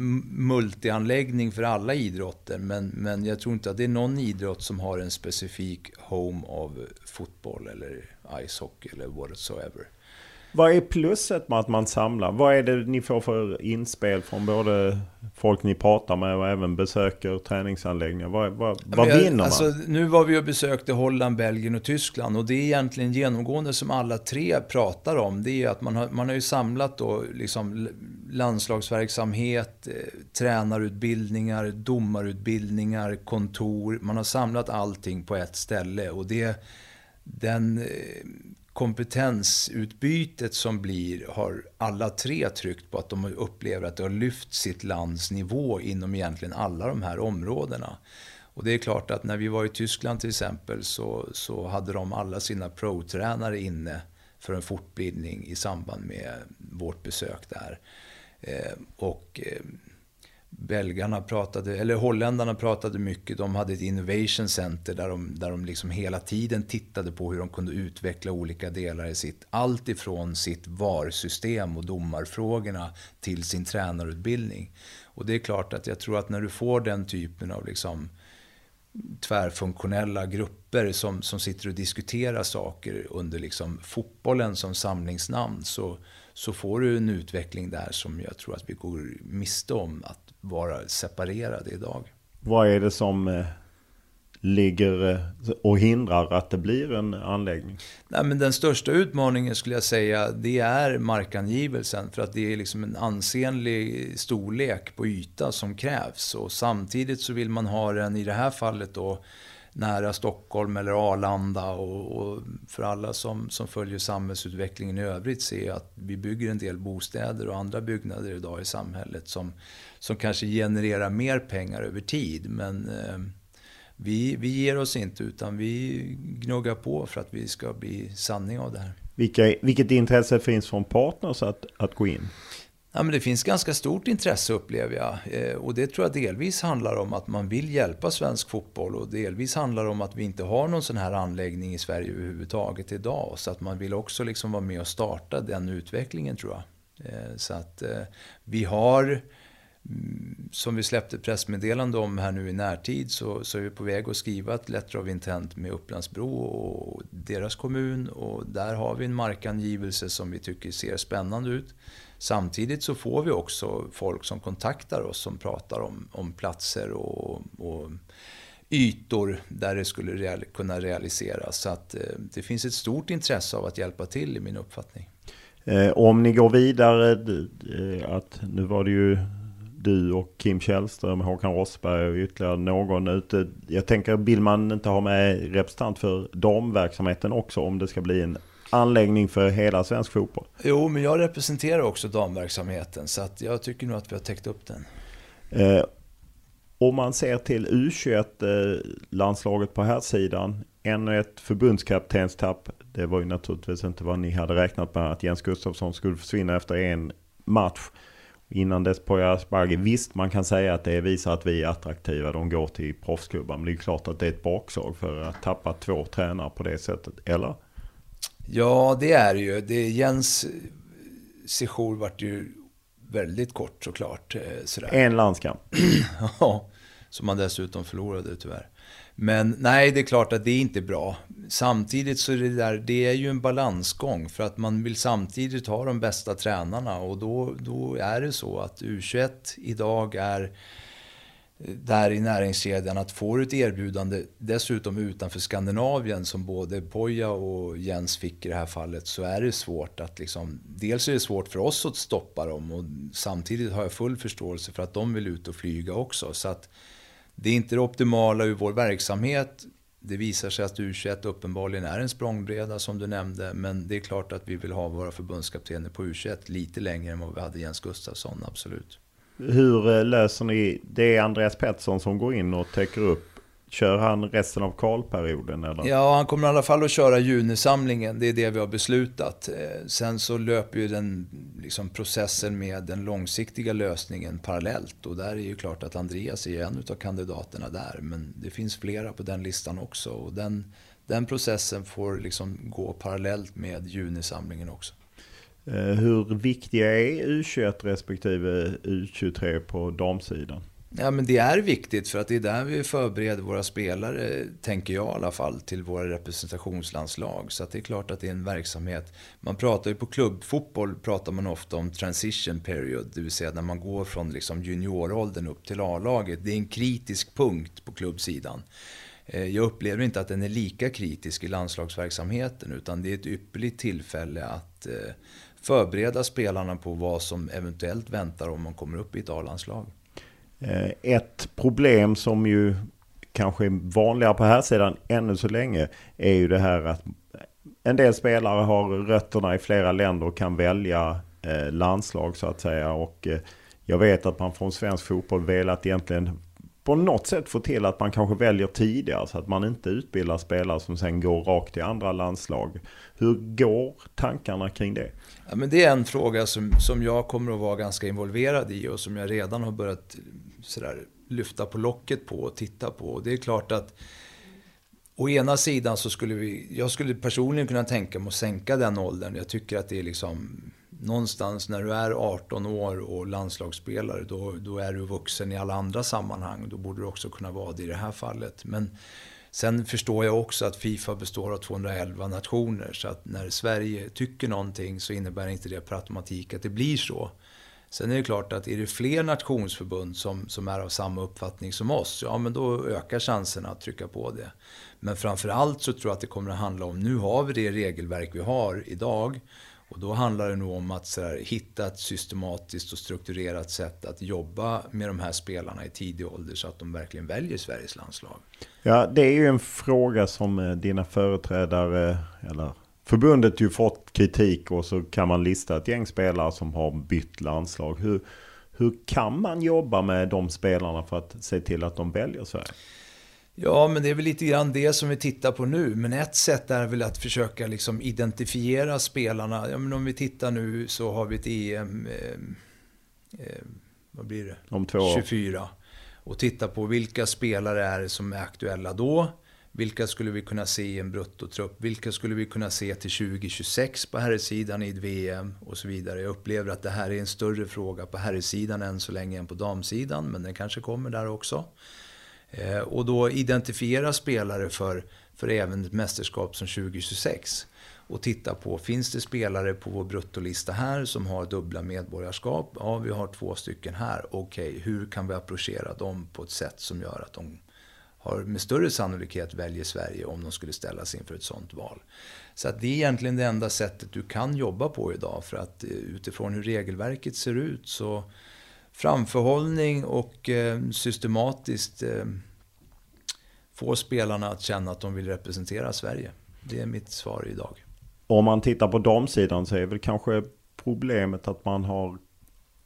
multianläggning för alla idrotter. Men, men jag tror inte att det är någon idrott som har en specifik home av fotboll eller icehockey eller whatsoever. Vad är plusset med att man samlar? Vad är det ni får för inspel från både folk ni pratar med och även besöker träningsanläggningar? Vad, vad, vad vinner man? Alltså, nu var vi och besökte Holland, Belgien och Tyskland och det är egentligen genomgående som alla tre pratar om. Det är att man har, man har ju samlat då liksom landslagsverksamhet, eh, tränarutbildningar, domarutbildningar, kontor. Man har samlat allting på ett ställe och det, den eh, kompetensutbytet som blir har alla tre tryckt på att de upplever att det har lyft sitt lands nivå inom egentligen alla de här områdena. Och det är klart att när vi var i Tyskland till exempel så, så hade de alla sina pro-tränare inne för en fortbildning i samband med vårt besök där. Eh, och eh, belgarna pratade, eller holländarna pratade mycket. De hade ett innovation center där de, där de liksom hela tiden tittade på hur de kunde utveckla olika delar i sitt, allt ifrån sitt VAR-system och domarfrågorna till sin tränarutbildning. Och det är klart att jag tror att när du får den typen av liksom tvärfunktionella grupper som, som sitter och diskuterar saker under liksom fotbollen som samlingsnamn så, så får du en utveckling där som jag tror att vi går miste om att vara separerade idag. Vad är det som eh, ligger eh, och hindrar att det blir en anläggning? Nej, men den största utmaningen skulle jag säga, det är markangivelsen. För att det är liksom en ansenlig storlek på yta som krävs. Och samtidigt så vill man ha den, i det här fallet då, nära Stockholm eller Arlanda. Och, och för alla som, som följer samhällsutvecklingen i övrigt ser att vi bygger en del bostäder och andra byggnader idag i samhället som, som kanske genererar mer pengar över tid. Men eh, vi, vi ger oss inte utan vi gnuggar på för att vi ska bli sanning av det här. Vilka, vilket intresse finns från partners att, att gå in? Ja, men det finns ganska stort intresse upplever jag. Eh, och det tror jag delvis handlar om att man vill hjälpa svensk fotboll och delvis handlar om att vi inte har någon sån här anläggning i Sverige överhuvudtaget idag. Så att man vill också liksom vara med och starta den utvecklingen tror jag. Eh, så att eh, vi har som vi släppte pressmeddelande om här nu i närtid så, så är vi på väg att skriva ett letter of intent med Upplandsbro och deras kommun och där har vi en markangivelse som vi tycker ser spännande ut. Samtidigt så får vi också folk som kontaktar oss som pratar om, om platser och, och ytor där det skulle real, kunna realiseras. Så att, eh, det finns ett stort intresse av att hjälpa till i min uppfattning. Eh, om ni går vidare, eh, att nu var det ju du och Kim Källström, Håkan Rossberg och ytterligare någon ute. Jag tänker, vill man inte ha med representant för damverksamheten också om det ska bli en anläggning för hela svensk fotboll? Jo, men jag representerar också damverksamheten så att jag tycker nog att vi har täckt upp den. Eh, om man ser till U21-landslaget på här sidan ännu ett förbundskaptenstapp. Det var ju naturligtvis inte vad ni hade räknat med att Jens Gustafsson skulle försvinna efter en match. Innan dess på Asperger, visst man kan säga att det visar att vi är attraktiva. De går till proffsklubbar. Men det är klart att det är ett bakslag för att tappa två tränare på det sättet. Eller? Ja, det är det ju. Det, Jens sejour vart ju väldigt kort såklart. Eh, sådär. En landskamp. ja, som han dessutom förlorade tyvärr. Men nej, det är klart att det är inte bra. Samtidigt så är det där, det är ju en balansgång för att man vill samtidigt ha de bästa tränarna och då, då är det så att U21 idag är eh, där i näringskedjan att få ett erbjudande dessutom utanför Skandinavien som både Poja och Jens fick i det här fallet så är det svårt att liksom, dels är det svårt för oss att stoppa dem och samtidigt har jag full förståelse för att de vill ut och flyga också. Så att det är inte det optimala ur vår verksamhet. Det visar sig att U21 uppenbarligen är en språngbräda som du nämnde. Men det är klart att vi vill ha våra förbundskaptener på U21 lite längre än vad vi hade Jens Gustafsson, absolut. Hur eh, löser ni, det är Andreas Pettersson som går in och täcker upp Kör han resten av kvalperioden eller? Ja, han kommer i alla fall att köra junisamlingen. Det är det vi har beslutat. Eh, sen så löper ju den liksom, processen med den långsiktiga lösningen parallellt. Och där är ju klart att Andreas är en av kandidaterna där. Men det finns flera på den listan också. Och den, den processen får liksom gå parallellt med junisamlingen också. Eh, hur viktiga är U21 respektive U23 på damsidan? Ja, men det är viktigt för att det är där vi förbereder våra spelare, tänker jag i alla fall, till våra representationslandslag. Så att det är klart att det är en verksamhet. Man pratar ju på klubbfotboll pratar man ofta om transition period, det vill säga när man går från liksom junioråldern upp till A-laget. Det är en kritisk punkt på klubbsidan. Eh, jag upplever inte att den är lika kritisk i landslagsverksamheten utan det är ett ypperligt tillfälle att eh, förbereda spelarna på vad som eventuellt väntar om man kommer upp i ett A-landslag. Eh, ett problem som ju kanske är vanligare på här sidan ännu så länge är ju det här att en del spelare har rötterna i flera länder och kan välja eh, landslag så att säga. Och eh, jag vet att man från svensk fotboll velat egentligen på något sätt få till att man kanske väljer tidigare så att man inte utbildar spelare som sen går rakt till andra landslag. Hur går tankarna kring det? Ja, men det är en fråga som, som jag kommer att vara ganska involverad i och som jag redan har börjat sådär, lyfta på locket på och titta på. Och det är klart att Å ena sidan så skulle vi, jag skulle personligen kunna tänka mig att sänka den åldern. Jag tycker att det är liksom någonstans när du är 18 år och landslagsspelare, då, då är du vuxen i alla andra sammanhang. Då borde du också kunna vara det i det här fallet. Men sen förstår jag också att Fifa består av 211 nationer. Så att när Sverige tycker någonting så innebär inte det per automatik att det blir så. Sen är det klart att är det fler nationsförbund som, som är av samma uppfattning som oss, ja men då ökar chanserna att trycka på det. Men framförallt så tror jag att det kommer att handla om, nu har vi det regelverk vi har idag. Och då handlar det nog om att här, hitta ett systematiskt och strukturerat sätt att jobba med de här spelarna i tidig ålder så att de verkligen väljer Sveriges landslag. Ja, det är ju en fråga som eh, dina företrädare, eller förbundet ju fått kritik och så kan man lista ett gäng spelare som har bytt landslag. Hur, hur kan man jobba med de spelarna för att se till att de väljer Sverige? Ja, men det är väl lite grann det som vi tittar på nu. Men ett sätt är väl att försöka liksom identifiera spelarna. Ja, men om vi tittar nu så har vi ett EM, eh, eh, vad blir det? Om två år. 24. Och titta på vilka spelare är det som är aktuella då. Vilka skulle vi kunna se i en bruttotrupp? Vilka skulle vi kunna se till 2026 på herrsidan i ett VM och så vidare. Jag upplever att det här är en större fråga på herrsidan än så länge än på damsidan, men den kanske kommer där också. Eh, och då identifiera spelare för, för även ett mästerskap som 2026. Och titta på, finns det spelare på vår bruttolista här som har dubbla medborgarskap? Ja, vi har två stycken här. Okej, okay, hur kan vi approchera dem på ett sätt som gör att de har med större sannolikhet väljer Sverige om de skulle ställas inför ett sånt val. Så att det är egentligen det enda sättet du kan jobba på idag. För att eh, utifrån hur regelverket ser ut så framförhållning och eh, systematiskt eh, få spelarna att känna att de vill representera Sverige. Det är mitt svar idag. Om man tittar på damsidan så är väl kanske problemet att man har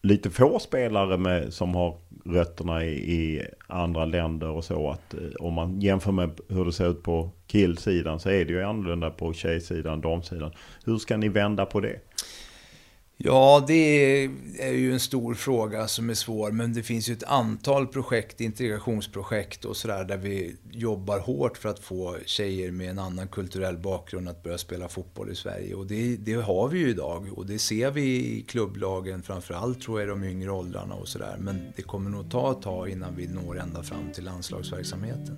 lite få spelare med, som har rötterna i, i, andra länder och så. Att, eh, om man jämför med hur det ser ut på killsidan så är det ju annorlunda på tjejsidan, damsidan. Hur ska ni vända på det? Ja, det är ju en stor fråga som är svår, men det finns ju ett antal projekt, integrationsprojekt och sådär, där vi jobbar hårt för att få tjejer med en annan kulturell bakgrund att börja spela fotboll i Sverige. Och det, det har vi ju idag och det ser vi i klubblagen, framförallt tror jag i de yngre åldrarna och sådär. Men det kommer nog ta ett tag innan vi når ända fram till landslagsverksamheten.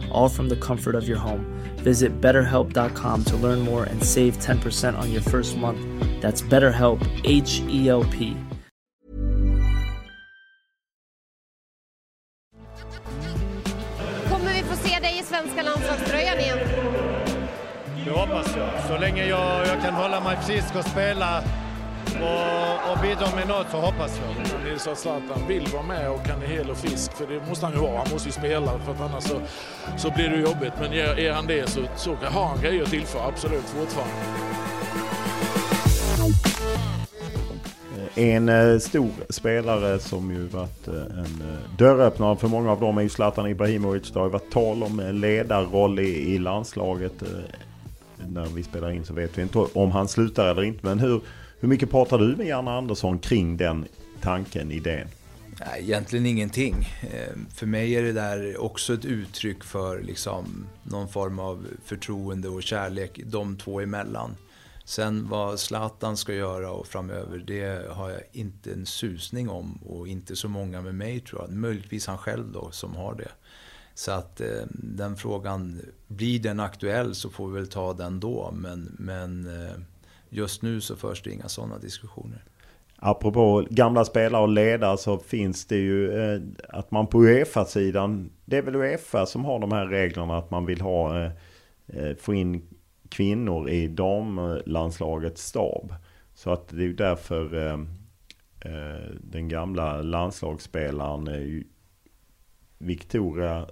all from the comfort of your home. Visit betterhelp.com to learn more and save 10% on your first month. That's BetterHelp, H E L P. Kommer vi få se dig i svenska landslagströjan igen? Det hoppas jag. Så länge jag, jag kan hålla mig frisk och spela och, och bidra med något så hoppas jag. Så att Zlatan vill vara med och han är hel och frisk, för det måste han ju vara. Han måste ju spela, för att annars så, så blir det jobbigt. Men är, är han det så, så har han grejer att tillföra, absolut, fortfarande. En eh, stor spelare som ju varit eh, en eh, dörröppnare för många av dem är ju Zlatan Ibrahimovic. Det har ju varit tal om ledarroll i, i landslaget. När vi spelar in så vet vi inte om han slutar eller inte. Men hur, hur mycket pratar du med Janne Andersson kring den tanken, idén? Nej, egentligen ingenting. Eh, för mig är det där också ett uttryck för liksom någon form av förtroende och kärlek de två emellan. Sen vad Zlatan ska göra och framöver, det har jag inte en susning om och inte så många med mig tror jag. Möjligtvis han själv då som har det. Så att eh, den frågan, blir den aktuell så får vi väl ta den då. Men, men eh, just nu så förs det inga sådana diskussioner. Apropå gamla spelare och ledare så finns det ju eh, att man på Uefa-sidan, det är väl Uefa som har de här reglerna att man vill ha, eh, eh få in kvinnor i damlandslagets stab. Så att det är ju därför eh, eh den gamla landslagsspelaren eh, Victoria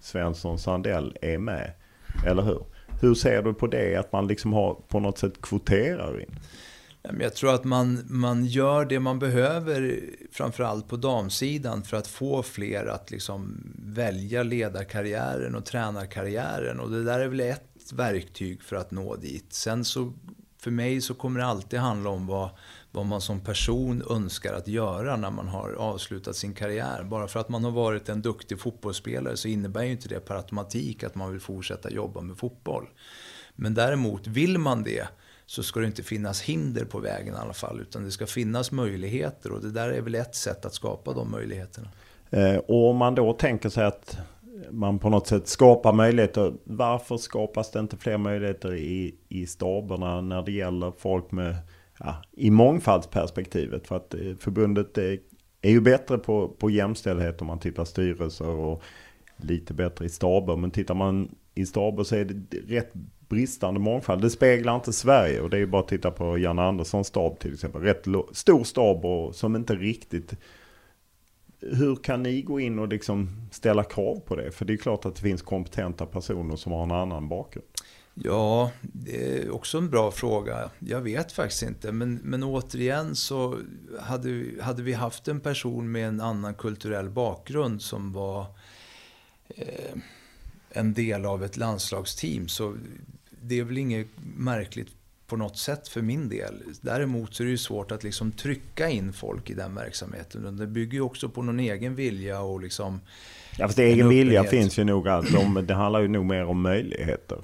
Svensson Sandell är med. Eller hur? Hur ser du på det? Att man liksom har på något sätt kvoterar in? Jag tror att man, man gör det man behöver, framförallt på damsidan, för att få fler att liksom välja ledarkarriären och tränarkarriären. Och det där är väl ett verktyg för att nå dit. Sen så, för mig så kommer det alltid handla om vad, vad man som person önskar att göra när man har avslutat sin karriär. Bara för att man har varit en duktig fotbollsspelare så innebär ju inte det per automatik att man vill fortsätta jobba med fotboll. Men däremot, vill man det så ska det inte finnas hinder på vägen i alla fall. Utan det ska finnas möjligheter och det där är väl ett sätt att skapa de möjligheterna. Eh, och om man då tänker sig att man på något sätt skapar möjligheter. Varför skapas det inte fler möjligheter i, i staberna när det gäller folk med, ja, i mångfaldsperspektivet? För att eh, förbundet är, är ju bättre på, på jämställdhet om man tittar styrelser och lite bättre i staber. Men tittar man i staber så är det rätt bristande mångfald. Det speglar inte Sverige och det är ju bara att titta på Janne Anderssons stab till exempel. Rätt stor stab och som inte riktigt hur kan ni gå in och liksom ställa krav på det? För det är klart att det finns kompetenta personer som har en annan bakgrund. Ja, det är också en bra fråga. Jag vet faktiskt inte. Men, men återigen så hade, hade vi haft en person med en annan kulturell bakgrund som var eh, en del av ett landslagsteam. Så det är väl inget märkligt på något sätt för min del. Däremot så är det ju svårt att liksom trycka in folk i den verksamheten. Det bygger ju också på någon egen vilja och liksom... Ja fast egen vilja finns ju nog allt om, det handlar ju nog mer om möjligheter.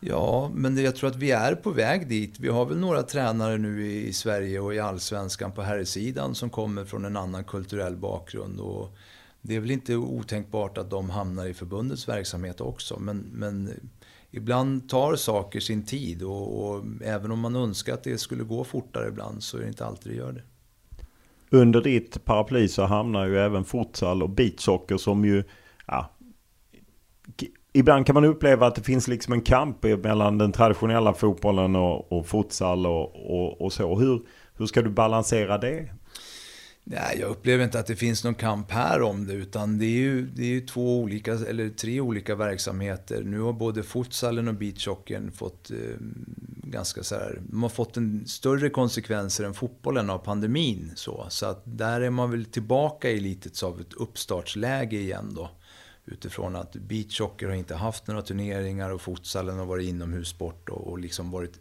Ja, men jag tror att vi är på väg dit. Vi har väl några tränare nu i Sverige och i Allsvenskan på herrsidan som kommer från en annan kulturell bakgrund. Och det är väl inte otänkbart att de hamnar i förbundets verksamhet också. Men, men ibland tar saker sin tid och, och, även om man önskar att det skulle gå fortare ibland så är det inte alltid det gör det. Under ditt paraply så hamnar ju även futsal och beachhockey som ju, ja, ibland kan man uppleva att det finns liksom en kamp mellan den traditionella fotbollen och, och futsal och, och, och så. Hur, hur ska du balansera det? Nej, jag upplever inte att det finns någon kamp här om det, utan det är ju, det är ju två olika, eller tre olika verksamheter. Nu har både futsalen och beachhockeyn fått eh, ganska så här, de har fått en större konsekvenser än fotbollen av pandemin. Så, så att där är man väl tillbaka i lite av ett uppstartsläge igen då. Utifrån att beachhockey har inte haft några turneringar och futsalen har varit inomhussport och, och liksom varit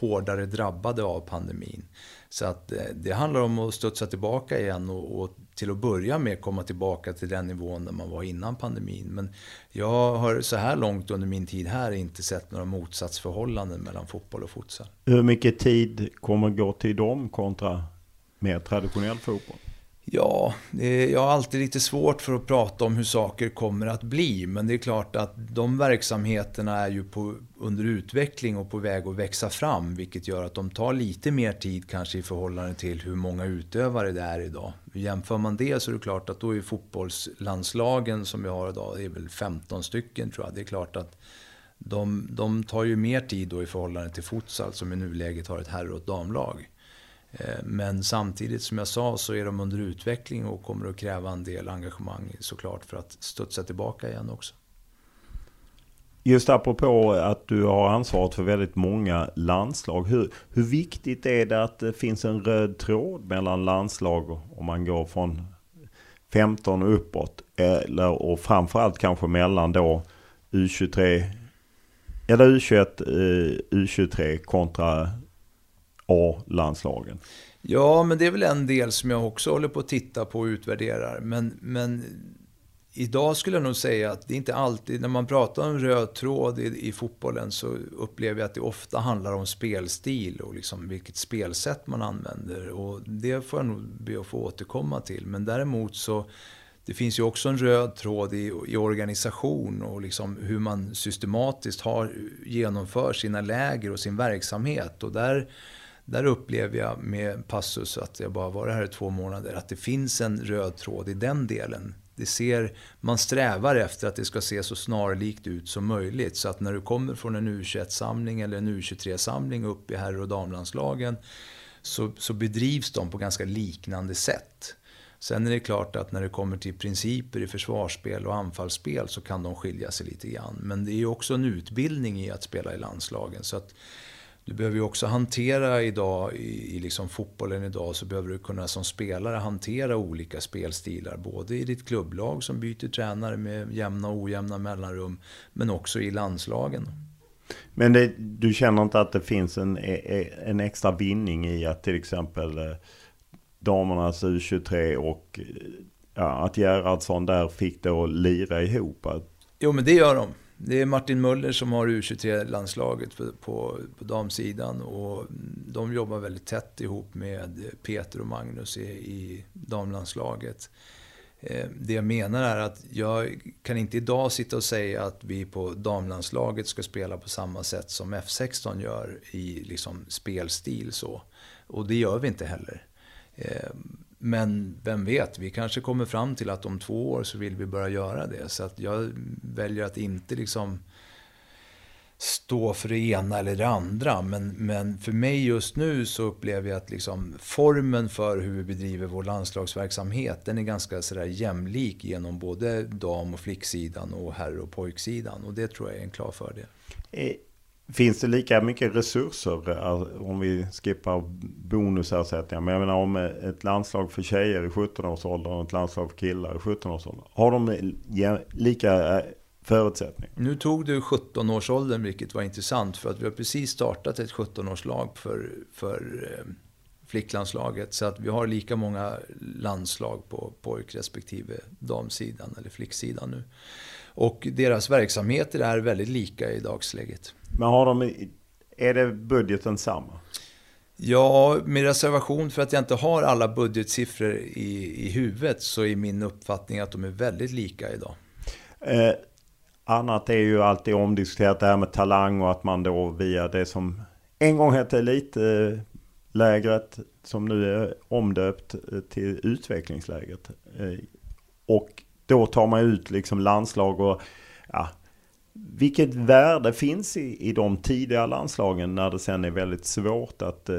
hårdare drabbade av pandemin. Så att eh, det handlar om att studsa tillbaka igen och, och, till att börja med komma tillbaka till den nivån där man var innan pandemin. Men jag har så här långt under min tid här inte sett några motsatsförhållanden mellan fotboll och futsal. Hur mycket tid kommer gå till dem kontra mer traditionell fotboll? Ja, jag har alltid lite svårt för att prata om hur saker kommer att bli. Men det är klart att de verksamheterna är ju på, under utveckling och på väg att växa fram. Vilket gör att de tar lite mer tid kanske i förhållande till hur många utövare det är idag. Jämför man det så är det klart att då är fotbollslandslagen som vi har idag, det är väl 15 stycken tror jag. Det är klart att de, de tar ju mer tid då i förhållande till futsal som i nuläget har ett herr och ett damlag. Eh, men samtidigt som jag sa så är de under utveckling och kommer att kräva en del engagemang såklart för att studsa tillbaka igen också. Just apropå att du har ansvaret för väldigt många landslag. Hur, hur viktigt är det att det finns en röd tråd mellan landslag om man går från 15 och uppåt? Eller, och framförallt kanske mellan då U23 eller U21, eh, U23 kontra A-landslagen? Ja, men det är väl en del som jag också håller på att titta på och utvärderar. Men, men idag skulle jag nog säga att det inte alltid, när man pratar om röd tråd i, i fotbollen så upplever jag att det ofta handlar om spelstil och liksom vilket spelsätt man använder. Och det får jag nog be att få återkomma till. Men däremot så det finns ju också en röd tråd i, i organisation och liksom hur man systematiskt har, genomför sina läger och sin verksamhet. Och där där upplever jag med Passus, att jag bara varit här i två månader, att det finns en röd tråd i den delen. Det ser, man strävar efter att det ska se så snarlikt ut som möjligt. Så att när du kommer från en U21-samling eller en U23-samling upp i herr och damlandslagen så, så bedrivs de på ganska liknande sätt. Sen är det klart att när det kommer till principer i försvarsspel och anfallsspel så kan de skilja sig lite grann. Men det är ju också en utbildning i att spela i landslagen. Så att du behöver ju också hantera idag, i, i liksom fotbollen idag, så behöver du kunna som spelare hantera olika spelstilar. Både i ditt klubblag som byter tränare med jämna och ojämna mellanrum, men också i landslagen. Men det, du känner inte att det finns en, e, e, en extra vinning i att till exempel eh, damernas U23 och ja, att Gerhardsson där fick det att lira ihop? Jo, men det gör de. Det är Martin Möller som har U23-landslaget på, på, på damsidan och de jobbar väldigt tätt ihop med Peter och Magnus i, i damlandslaget. Eh, det jag menar är att jag kan inte idag sitta och säga att vi på damlandslaget ska spela på samma sätt som F16 gör i liksom spelstil så. Och det gör vi inte heller. Eh, men vem vet, vi kanske kommer fram till att om två år så vill vi börja göra det. Så att jag väljer att inte liksom stå för det ena eller det andra. Men, men för mig just nu så upplever jag att liksom formen för hur vi bedriver vår landslagsverksamhet, den är ganska sådär jämlik genom både dam och flicksidan och herr och pojksidan. Och det tror jag är en klar fördel. Eh, Finns det lika mycket resurser eh, om vi skippar bonusersättningar? Men jag menar om ett landslag för tjejer i 17-årsåldern och ett landslag för killar i 17-årsåldern. Har de lika eh, förutsättningar? Nu tog du 17-årsåldern vilket var intressant för att vi har precis startat ett 17-årslag för, för eh, flicklandslaget. Så att vi har lika många landslag på pojk respektive damsidan eller flicksidan nu. Och deras verksamheter är väldigt lika i dagsläget. Men har de, är det budgeten samma? Ja, med reservation för att jag inte har alla budgetsiffror i, i huvudet så är min uppfattning att de är väldigt lika idag. Eh, annat är ju alltid omdiskuterat det här med talang och att man då via det som en gång hette elitlägret som nu är omdöpt till utvecklingslägret. Eh, och då tar man ut liksom landslag och ja, vilket värde finns i, i de tidiga landslagen när det sen är väldigt svårt att eh,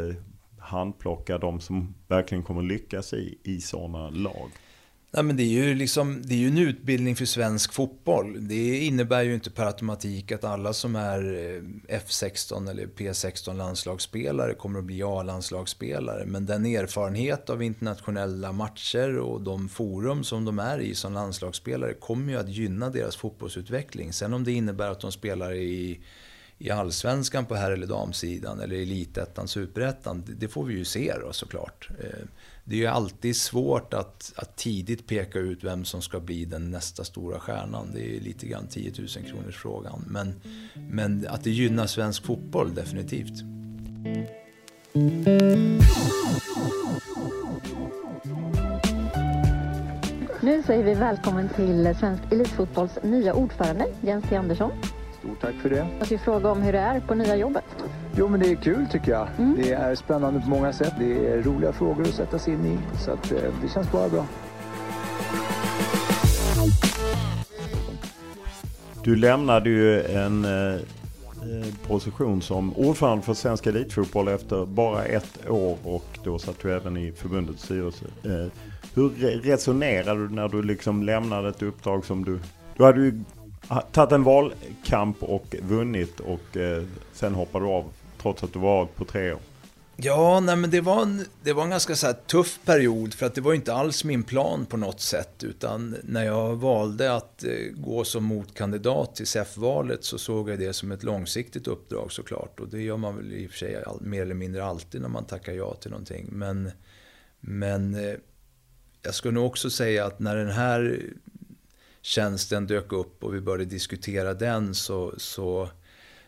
handplocka de som verkligen kommer lyckas i, i sådana lag? Nej, men det, är ju liksom, det är ju en utbildning för svensk fotboll. Det innebär ju inte per automatik att alla som är eh, F16 eller P16 landslagsspelare kommer att bli A-landslagsspelare. Men den erfarenhet av internationella matcher och de forum som de är i som landslagsspelare kommer ju att gynna deras fotbollsutveckling. Sen om det innebär att de spelar i i allsvenskan på herr eller damsidan eller elitettan, superettan, det får vi ju se då såklart. Eh, det är ju alltid svårt att, att tidigt peka ut vem som ska bli den nästa stora stjärnan. Det är lite grann 10 000 kronors frågan. Men, men att det gynnar svensk fotboll, definitivt. Nu säger vi välkommen till Svensk Elitfotbolls nya ordförande, Jens T. Andersson. Stort tack för det. Jag ska fråga om hur det är på nya jobbet. Jo, men det är kul tycker jag. Mm. Det är spännande på många sätt. Det är roliga frågor att sätta sig in i, så att, eh, det känns bara bra. Du lämnade ju en eh, position som ordförande för Svensk Elitfotboll efter bara ett år och då satt du även i förbundets styrelse. Eh, hur resonerade du när du liksom lämnade ett uppdrag som du... Du hade ju Ah, tagit en valkamp och vunnit och eh, sen hoppade du av trots att du var på tre år. Ja, nej, men det var en, det var en ganska så tuff period för att det var inte alls min plan på något sätt. Utan när jag valde att eh, gå som motkandidat till SEF-valet så såg jag det som ett långsiktigt uppdrag såklart. Och det gör man väl i och för sig all, mer eller mindre alltid när man tackar ja till någonting. Men, men eh, jag skulle nog också säga att när den här tjänsten dök upp och vi började diskutera den så, så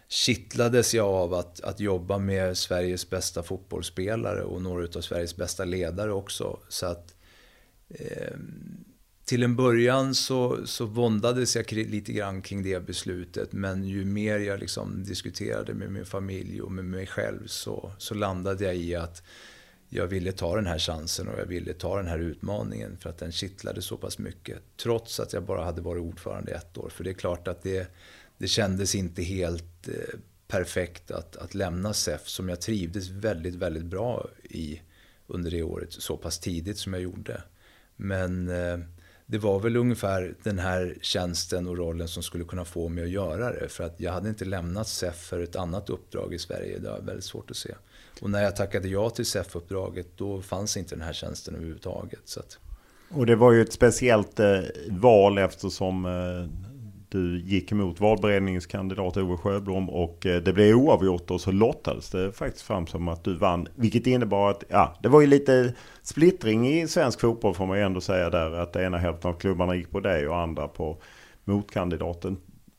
kittlades jag av att, att jobba med Sveriges bästa fotbollsspelare och några av Sveriges bästa ledare också. Så att eh, till en början så, så våndades jag lite grann kring det beslutet. Men ju mer jag liksom diskuterade med min familj och med mig själv så, så landade jag i att jag ville ta den här chansen och jag ville ta den här utmaningen för att den kittlade så pass mycket. Trots att jag bara hade varit ordförande ett år. För det är klart att det, det kändes inte helt eh, perfekt att, att lämna SEF som jag trivdes väldigt, väldigt bra i under det året så pass tidigt som jag gjorde. Men eh, det var väl ungefär den här tjänsten och rollen som skulle kunna få mig att göra det. För att jag hade inte lämnat SEF för ett annat uppdrag i Sverige. Det var väldigt svårt att se. Och när jag tackade ja till SEF-uppdraget då fanns inte den här tjänsten överhuvudtaget. Så att... Och det var ju ett speciellt eh, val eftersom eh, du gick emot valberedningens kandidat Ove Sjöblom och eh, det blev oavgjort och så lottades det faktiskt fram som att du vann. Vilket innebar att, ja, det var ju lite splittring i svensk fotboll får man ju ändå säga där. Att ena hälften av klubbarna gick på dig och andra på motkandidaten.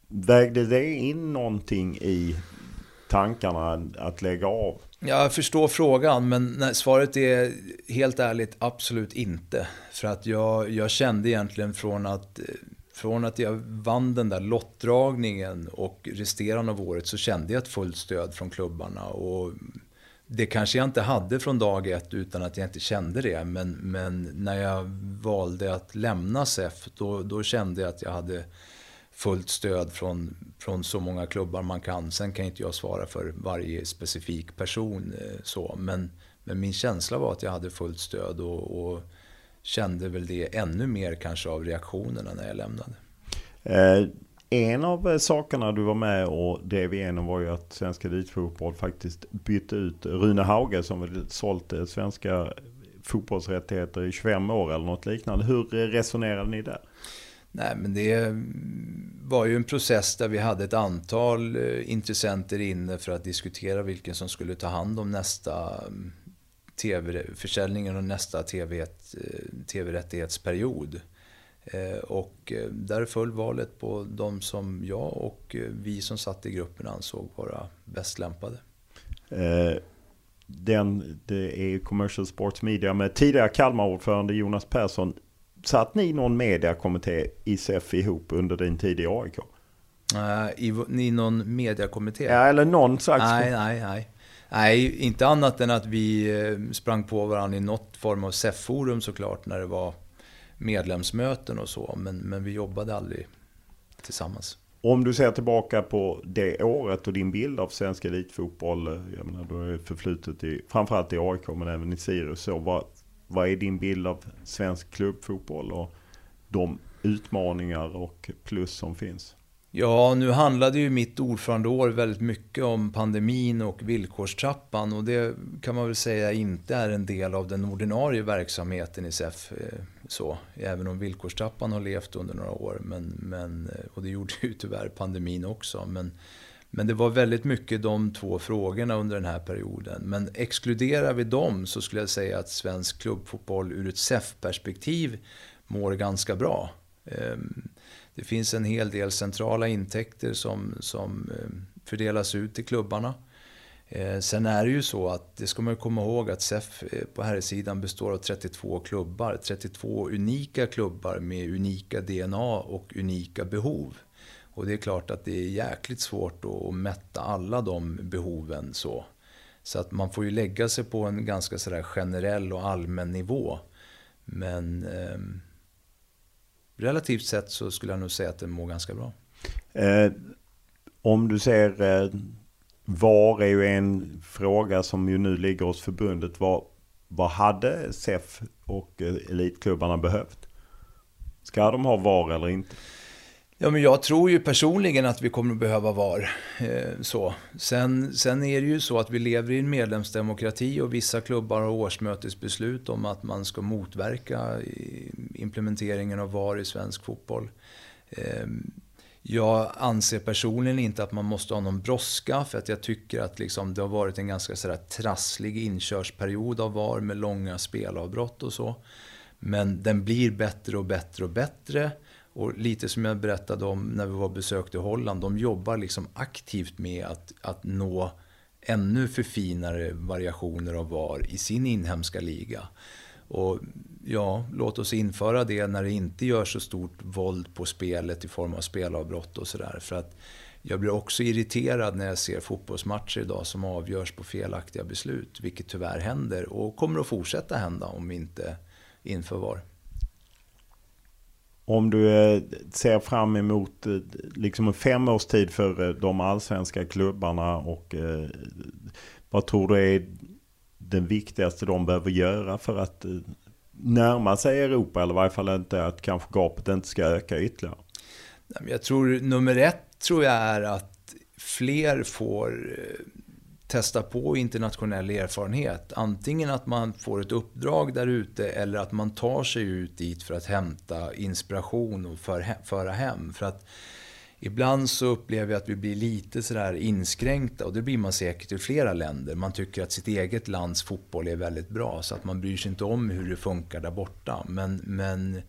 Vägde det in någonting i tankarna att lägga av? Jag förstår frågan, men nej, svaret är helt ärligt absolut inte. För att jag, jag kände egentligen från att från att jag vann den där lottdragningen och resterande av året så kände jag ett fullt stöd från klubbarna. Och det kanske jag inte hade från dag ett utan att jag inte kände det. Men, men när jag valde att lämna SEF då, då kände jag att jag hade fullt stöd från, från så många klubbar man kan. Sen kan inte jag svara för varje specifik person. Eh, så, men, men min känsla var att jag hade fullt stöd. och, och kände väl det ännu mer kanske av reaktionerna när jag lämnade. Eh, en av eh, sakerna du var med och drev igenom var ju att Svenska Elitfotboll faktiskt bytte ut Rune Hauge som väl sålt eh, svenska fotbollsrättigheter i 25 år eller något liknande. Hur resonerade ni där? Nej, men det var ju en process där vi hade ett antal eh, intressenter inne för att diskutera vilken som skulle ta hand om nästa mm, TV-försäljningen och nästa eh, TV-rättighetsperiod. Eh, och där föll valet på de som jag och vi som satt i gruppen ansåg vara bäst lämpade. Den, det är Commercial Sports Media med tidigare Kalmar-ordförande Jonas Persson. Satt ni någon mediakommitté i SEF ihop under din tid i AIK? Uh, i, I någon mediakommitté? Ja, eller någon slags... Nej, nej, nej. Nej, inte annat än att vi eh, sprang på varandra i något form av SEF-forum såklart när det var medlemsmöten och så. Men, men vi jobbade aldrig tillsammans. Om du ser tillbaka på det året och din bild av svensk elitfotboll. Eh, jag menar, du har förflutet i, framförallt i AIK men även i Sirius. Så vad, vad är din bild av svensk klubbfotboll och de utmaningar och plus som finns? Ja, nu handlade ju mitt ordförandeår väldigt mycket om pandemin och villkorstrappan och det kan man väl säga inte är en del av den ordinarie verksamheten i SEF. Eh, så, även om villkorstrappan har levt under några år, men, men, eh, och det gjorde ju tyvärr pandemin också. Men, men det var väldigt mycket de två frågorna under den här perioden. Men exkluderar vi dem så skulle jag säga att svensk klubbfotboll ur ett SEF-perspektiv mår ganska bra. Ehm, det finns en hel del centrala intäkter som, som ehm, fördelas ut till klubbarna. Ehm, sen är det ju så att, det ska man komma ihåg att SEF eh, på här sidan består av 32 klubbar. 32 unika klubbar med unika DNA och unika behov. Och det är klart att det är jäkligt svårt att mätta alla de behoven så. Så att man får ju lägga sig på en ganska sådär generell och allmän nivå. Men eh, relativt sett så skulle jag nog säga att den mår ganska bra. Eh, om du ser eh, VAR är ju en fråga som ju nu ligger hos förbundet. Vad, vad hade SEF och eh, elitklubbarna behövt? Ska de ha VAR eller inte? Ja, men jag tror ju personligen att vi kommer att behöva VAR. Eh, så. Sen, sen är det ju så att vi lever i en medlemsdemokrati och vissa klubbar har årsmötesbeslut om att man ska motverka eh, implementeringen av VAR i svensk fotboll. Eh, jag anser personligen inte att man måste ha någon brådska för att jag tycker att liksom det har varit en ganska sådär trasslig inkörsperiod av VAR med långa spelavbrott och så. Men den blir bättre och bättre och bättre. Och lite som jag berättade om när vi var och besökte Holland, de jobbar liksom aktivt med att, att nå ännu förfinare variationer av VAR i sin inhemska liga. Och ja, låt oss införa det när det inte gör så stort våld på spelet i form av spelavbrott och sådär. För att jag blir också irriterad när jag ser fotbollsmatcher idag som avgörs på felaktiga beslut, vilket tyvärr händer och kommer att fortsätta hända om vi inte inför VAR. Om du eh, ser fram emot eh, liksom en femårstid för eh, de allsvenska klubbarna och vad tror du är det viktigaste de behöver göra för att närma sig Europa eller i varje fall inte att kanske gapet inte ska öka ytterligare? Jag tror nummer ett tror jag är att fler får testa på internationell erfarenhet. Antingen att man får ett uppdrag där ute eller att man tar sig ut dit för att hämta inspiration och för, föra hem. För att ibland så upplever jag att vi blir lite sådär inskränkta och det blir man säkert i flera länder. Man tycker att sitt eget lands fotboll är väldigt bra så att man bryr sig inte om hur det funkar där borta. Men, men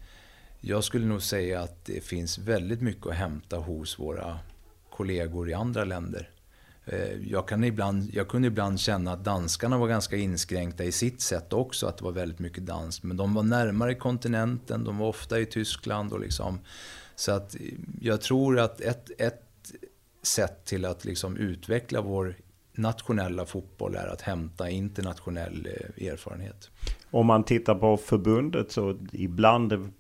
jag skulle nog säga att det finns väldigt mycket att hämta hos våra kollegor i andra länder. Eh, jag, kan ibland, jag kunde ibland känna att danskarna var ganska inskränkta i sitt sätt också, att det var väldigt mycket dans. Men de var närmare kontinenten, de var ofta i Tyskland och liksom. Så att jag tror att ett, ett sätt till att liksom utveckla vår nationella fotboll är att hämta internationell eh, erfarenhet. Om man tittar på förbundet så ibland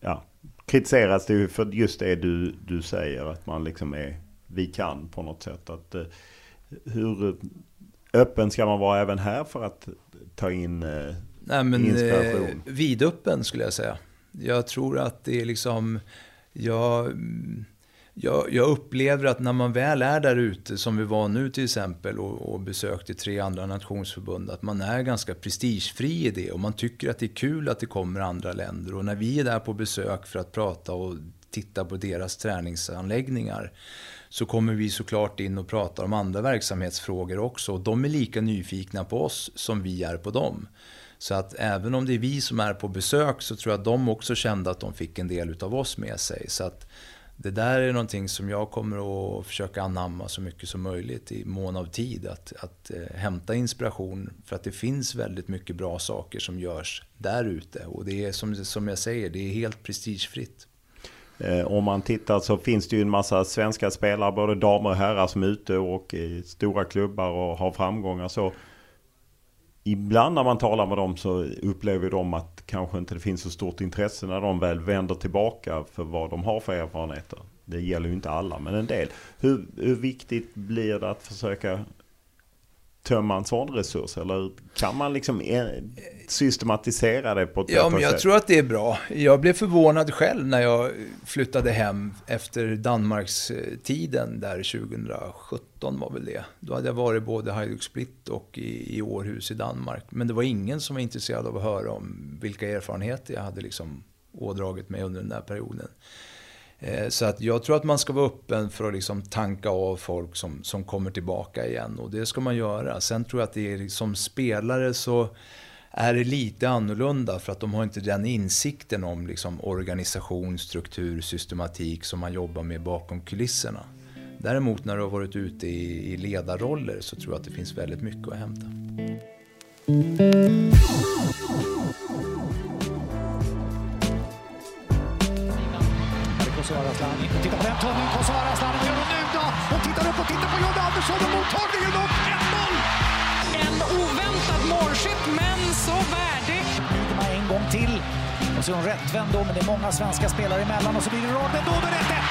ja, kritiseras det ju för just det du, du säger, att man liksom är vi kan på något sätt. Att, eh, hur öppen ska man vara även här för att ta in eh, Nej, men, inspiration? Eh, vidöppen skulle jag säga. Jag tror att det är liksom... Jag, jag, jag, upplever att när man väl är där ute, som vi var nu till exempel, och, och besökte tre andra nationsförbund, att man är ganska prestigefri i det. Och man tycker att det är kul att det kommer andra länder. Och när vi är där på besök för att prata och titta på deras träningsanläggningar, så kommer vi såklart in och pratar om andra verksamhetsfrågor också. Och de är lika nyfikna på oss som vi är på dem. Så att även om det är vi som är på besök så tror jag att de också kände att de fick en del av oss med sig. Så att det där är någonting som jag kommer att försöka anamma så mycket som möjligt i mån av tid. Att, att eh, hämta inspiration för att det finns väldigt mycket bra saker som görs där ute. Och det är som, som jag säger, det är helt prestigefritt. Eh, om man tittar så finns det ju en massa svenska spelare, både damer och herrar som är ute och i stora klubbar och har framgångar. Så ibland när man talar med dem så upplever de att kanske inte det finns så stort intresse när de väl vänder tillbaka för vad de har för erfarenheter. Det gäller ju inte alla, men en del. Hur, hur viktigt blir det att försöka tömma en sån resurs? Eller kan man liksom systematisera det på ett Ja, men jag sätt? tror att det är bra. Jag blev förvånad själv när jag flyttade hem efter Danmarks tiden där 2017 var väl det. Då hade jag varit både Hajduk Split och i, i Århus i Danmark. Men det var ingen som var intresserad av att höra om vilka erfarenheter jag hade liksom ådragit mig under den där perioden. Eh, så att jag tror att man ska vara öppen för att liksom tanka av folk som, som kommer tillbaka igen. Och det ska man göra. Sen tror jag att det är som spelare så är det lite annorlunda för att de har inte den insikten om liksom organisation, struktur, systematik som man jobbar med bakom kulisserna. Däremot när du har varit ute i, i ledarroller så tror jag att det finns väldigt mycket att hämta. Titta på Kosovo Asllani. Vad gör hon nu då? Hon tittar upp och tittar på John Andersson och mottagningen upp 1-0! En oväntad målskytt, men så värdig. Lidman en gång till. Och så är hon rättvänd då, men det är många svenska spelare emellan och så blir det rad, men då är det 1-1!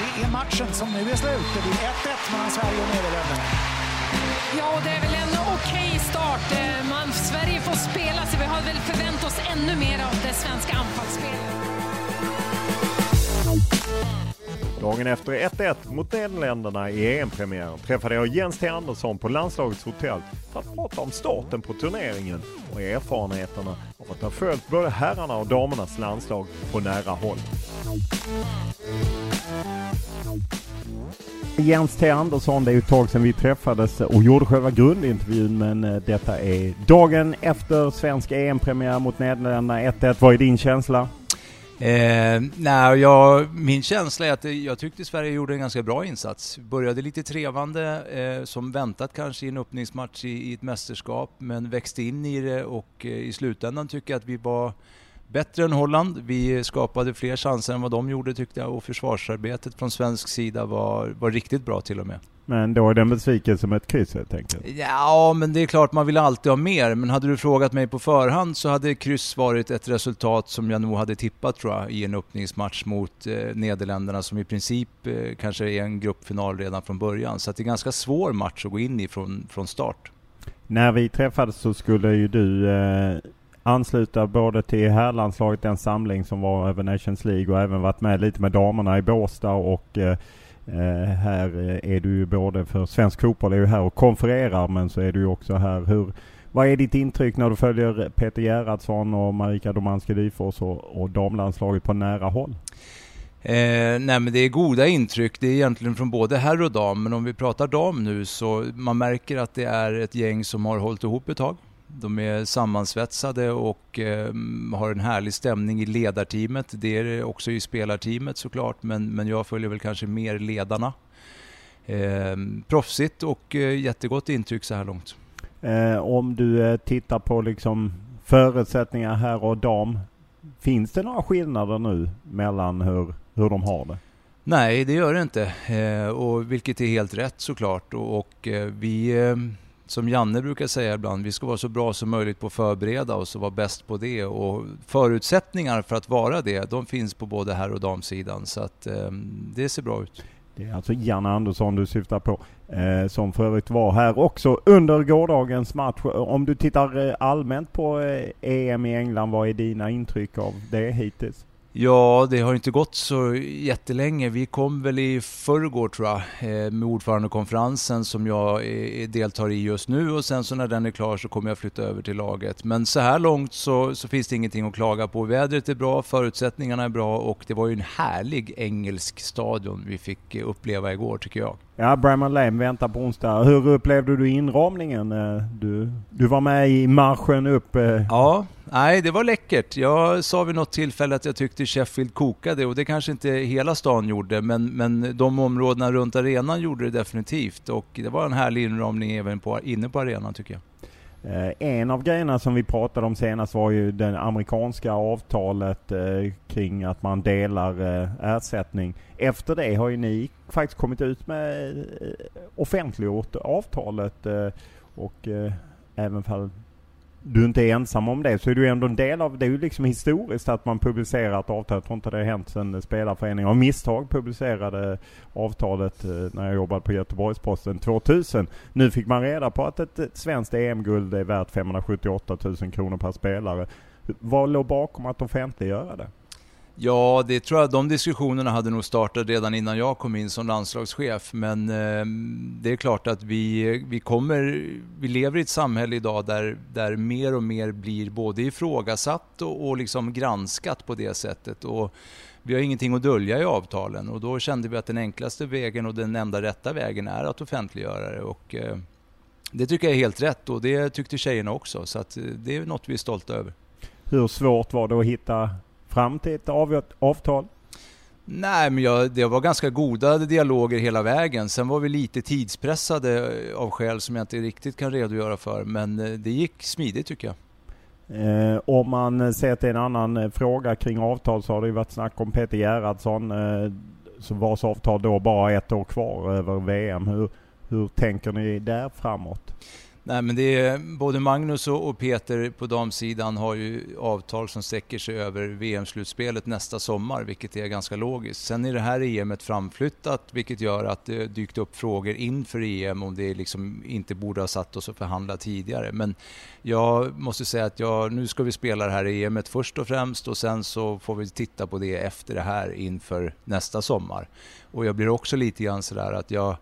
Det är matchen som nu är slut. Det blir 1-1 mellan Sverige och Nederländerna. Ja, och det är väl en okej start. Eh, Man, Sverige får spela, så vi har väl förväntat oss ännu mer av det svenska anfallsspelet. Dagen efter 1-1 mot Nederländerna i EM-premiären träffade jag Jens T Andersson på landslagets hotell för att prata om starten på turneringen och erfarenheterna av att ha följt både herrarna och damernas landslag på nära håll. Jens T Andersson, det är ju ett tag sedan vi träffades och gjorde själva grundintervjun men eh, detta är dagen efter svensk EM-premiär mot Nederländerna 1-1. Vad är din känsla? Eh, nej, jag, min känsla är att jag tyckte Sverige gjorde en ganska bra insats. Började lite trevande, eh, som väntat kanske i en öppningsmatch i, i, ett mästerskap, men växte in i det och eh, i slutändan tycker jag att vi var bättre än Holland. Vi skapade fler chanser än vad de gjorde tyckte jag och försvarsarbetet från svensk sida var, var riktigt bra till och med. Men då är den besviken som ett kryss helt enkelt? Ja, men det är klart man vill alltid ha mer. Men hade du frågat mig på förhand så hade kryss varit ett resultat som jag nog hade tippat tror jag i en öppningsmatch mot eh, Nederländerna som i princip eh, kanske är en gruppfinal redan från början. Så det är en ganska svår match att gå in i från, från start. När vi träffades så skulle ju du eh, ansluta både till herrlandslaget, den samling som var över Nations League och även varit med lite med damerna i Båstad och eh, Eh, här eh, är du ju både för svensk fotboll är ju här och konfererar men så är du ju också här. Hur, vad är ditt intryck när du följer Peter Gerhardsson och Marika Domanski Dyfors och, och damlandslaget på nära håll? Eh, nej men det är goda intryck, det är egentligen från både herr och dam, men om vi pratar dam nu så man märker att det är ett gäng som har hållit ihop ett tag. De är sammansvetsade och eh, har en härlig stämning i ledarteamet. Det är det också i spelarteamet såklart, men, men jag följer väl kanske mer ledarna. Eh, proffsigt och eh, jättegott intryck så här långt. Eh, om du eh, tittar på liksom förutsättningar här och dam. Finns det några skillnader nu mellan hur, hur de har det? Nej, det gör det inte. Eh, och vilket är helt rätt såklart. Och, och eh, vi som Janne brukar säga ibland, vi ska vara så bra som möjligt på att förbereda oss och vara bäst på det. Och förutsättningar för att vara det, de finns på både herr och damsidan. Så att eh, det ser bra ut. Det är alltså Janne Andersson du syftar på, eh, som för övrigt var här också under gårdagens match. Om du tittar eh, allmänt på eh, EM i England, vad är dina intryck av det hittills? Ja, det har inte gått så jättelänge. Vi kom väl i förrgår tror jag eh, med ordförandekonferensen som jag eh, deltar i just nu och sen så när den är klar så kommer jag flytta över till laget. Men så här långt så, så finns det ingenting att klaga på. Vädret är bra, förutsättningarna är bra och det var ju en härlig engelsk stadion vi fick eh, uppleva igår tycker jag. Ja, Bramall Lane väntar på onsdag. Hur upplevde du inramningen? Eh, du, du var med i marschen upp. Eh? Ja, nej det var läckert. Jag sa vid något tillfälle att jag tyckte Sheffield kokade och det kanske inte hela stan gjorde men, men de områdena runt arenan gjorde det definitivt och det var en härlig inramning även på, inne på arenan tycker jag. Eh, en av grejerna som vi pratade om senast var ju det amerikanska avtalet eh, kring att man delar eh, ersättning. Efter det har ju ni faktiskt kommit ut med offentliggjort avtalet och även fall du inte är ensam om det så är du ändå en del av det. är ju liksom historiskt att man publicerar ett avtal. Jag tror inte det har hänt sedan Spelarföreningen av misstag publicerade avtalet eh, när jag jobbade på Göteborgs-Posten 2000. Nu fick man reda på att ett svenskt EM-guld är värt 578 000 kronor per spelare. Vad låg bakom att offentliggöra det? Ja, det tror jag de diskussionerna hade nog startat redan innan jag kom in som landslagschef. Men eh, det är klart att vi, vi kommer, vi lever i ett samhälle idag där, där mer och mer blir både ifrågasatt och, och liksom granskat på det sättet. Och vi har ingenting att dölja i avtalen och då kände vi att den enklaste vägen och den enda rätta vägen är att offentliggöra det. Och, eh, det tycker jag är helt rätt och det tyckte tjejerna också. Så att, eh, det är något vi är stolta över. Hur svårt var det att hitta fram till ett avtal? Nej, men jag, det var ganska goda dialoger hela vägen. Sen var vi lite tidspressade av skäl som jag inte riktigt kan redogöra för. Men eh, det gick smidigt tycker jag. Eh, om man ser till en annan eh, fråga kring avtal så har det ju varit snack om Peter Gerhardsson. Eh, så vars avtal då bara ett år kvar över VM. Hur, hur tänker ni där framåt? Nej, men det är, både Magnus och Peter på damsidan har ju avtal som sträcker sig över VM-slutspelet nästa sommar, vilket är ganska logiskt. Sen är det här EMet framflyttat, vilket gör att det dykt upp frågor inför EM om det liksom inte borde ha satt oss och förhandlat tidigare. Men jag måste säga att jag, nu ska vi spela det här EMet först och främst och sen så får vi titta på det efter det här inför nästa sommar. Och jag blir också lite grann sådär att jag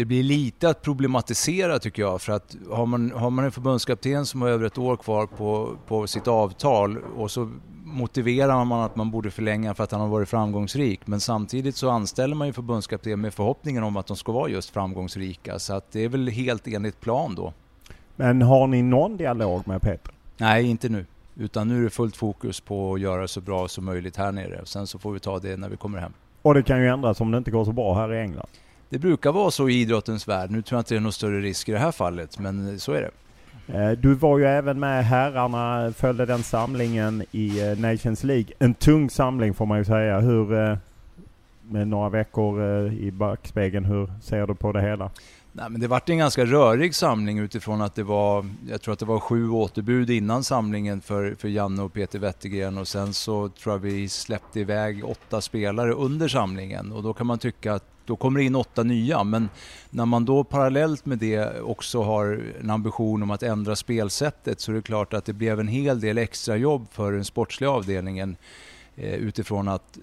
det blir lite att problematisera tycker jag. För att har man, har man en förbundskapten som har över ett år kvar på, på sitt avtal och så motiverar man att man borde förlänga för att han har varit framgångsrik. Men samtidigt så anställer man ju förbundskapten med förhoppningen om att de ska vara just framgångsrika. Så att det är väl helt enligt plan då. Men har ni någon dialog med Peter? Nej, inte nu. Utan nu är det fullt fokus på att göra så bra som möjligt här nere. Sen så får vi ta det när vi kommer hem. Och det kan ju ändras om det inte går så bra här i England. Det brukar vara så i idrottens värld. Nu tror jag inte det är någon större risk i det här fallet, men så är det. Eh, du var ju även med herrarna, följde den samlingen i eh, Nations League. En tung samling får man ju säga. Hur, eh, med några veckor i backspegeln, hur ser du på det hela? Nej, men det vart en ganska rörig samling utifrån att det var, jag tror att det var sju återbud innan samlingen för, för Janne och Peter Wettergren och sen så tror jag vi släppte iväg åtta spelare under samlingen och då kan man tycka att då kommer det in åtta nya. Men när man då parallellt med det också har en ambition om att ändra spelsättet så är det klart att det blev en hel del extra jobb för den sportsliga avdelningen eh, utifrån att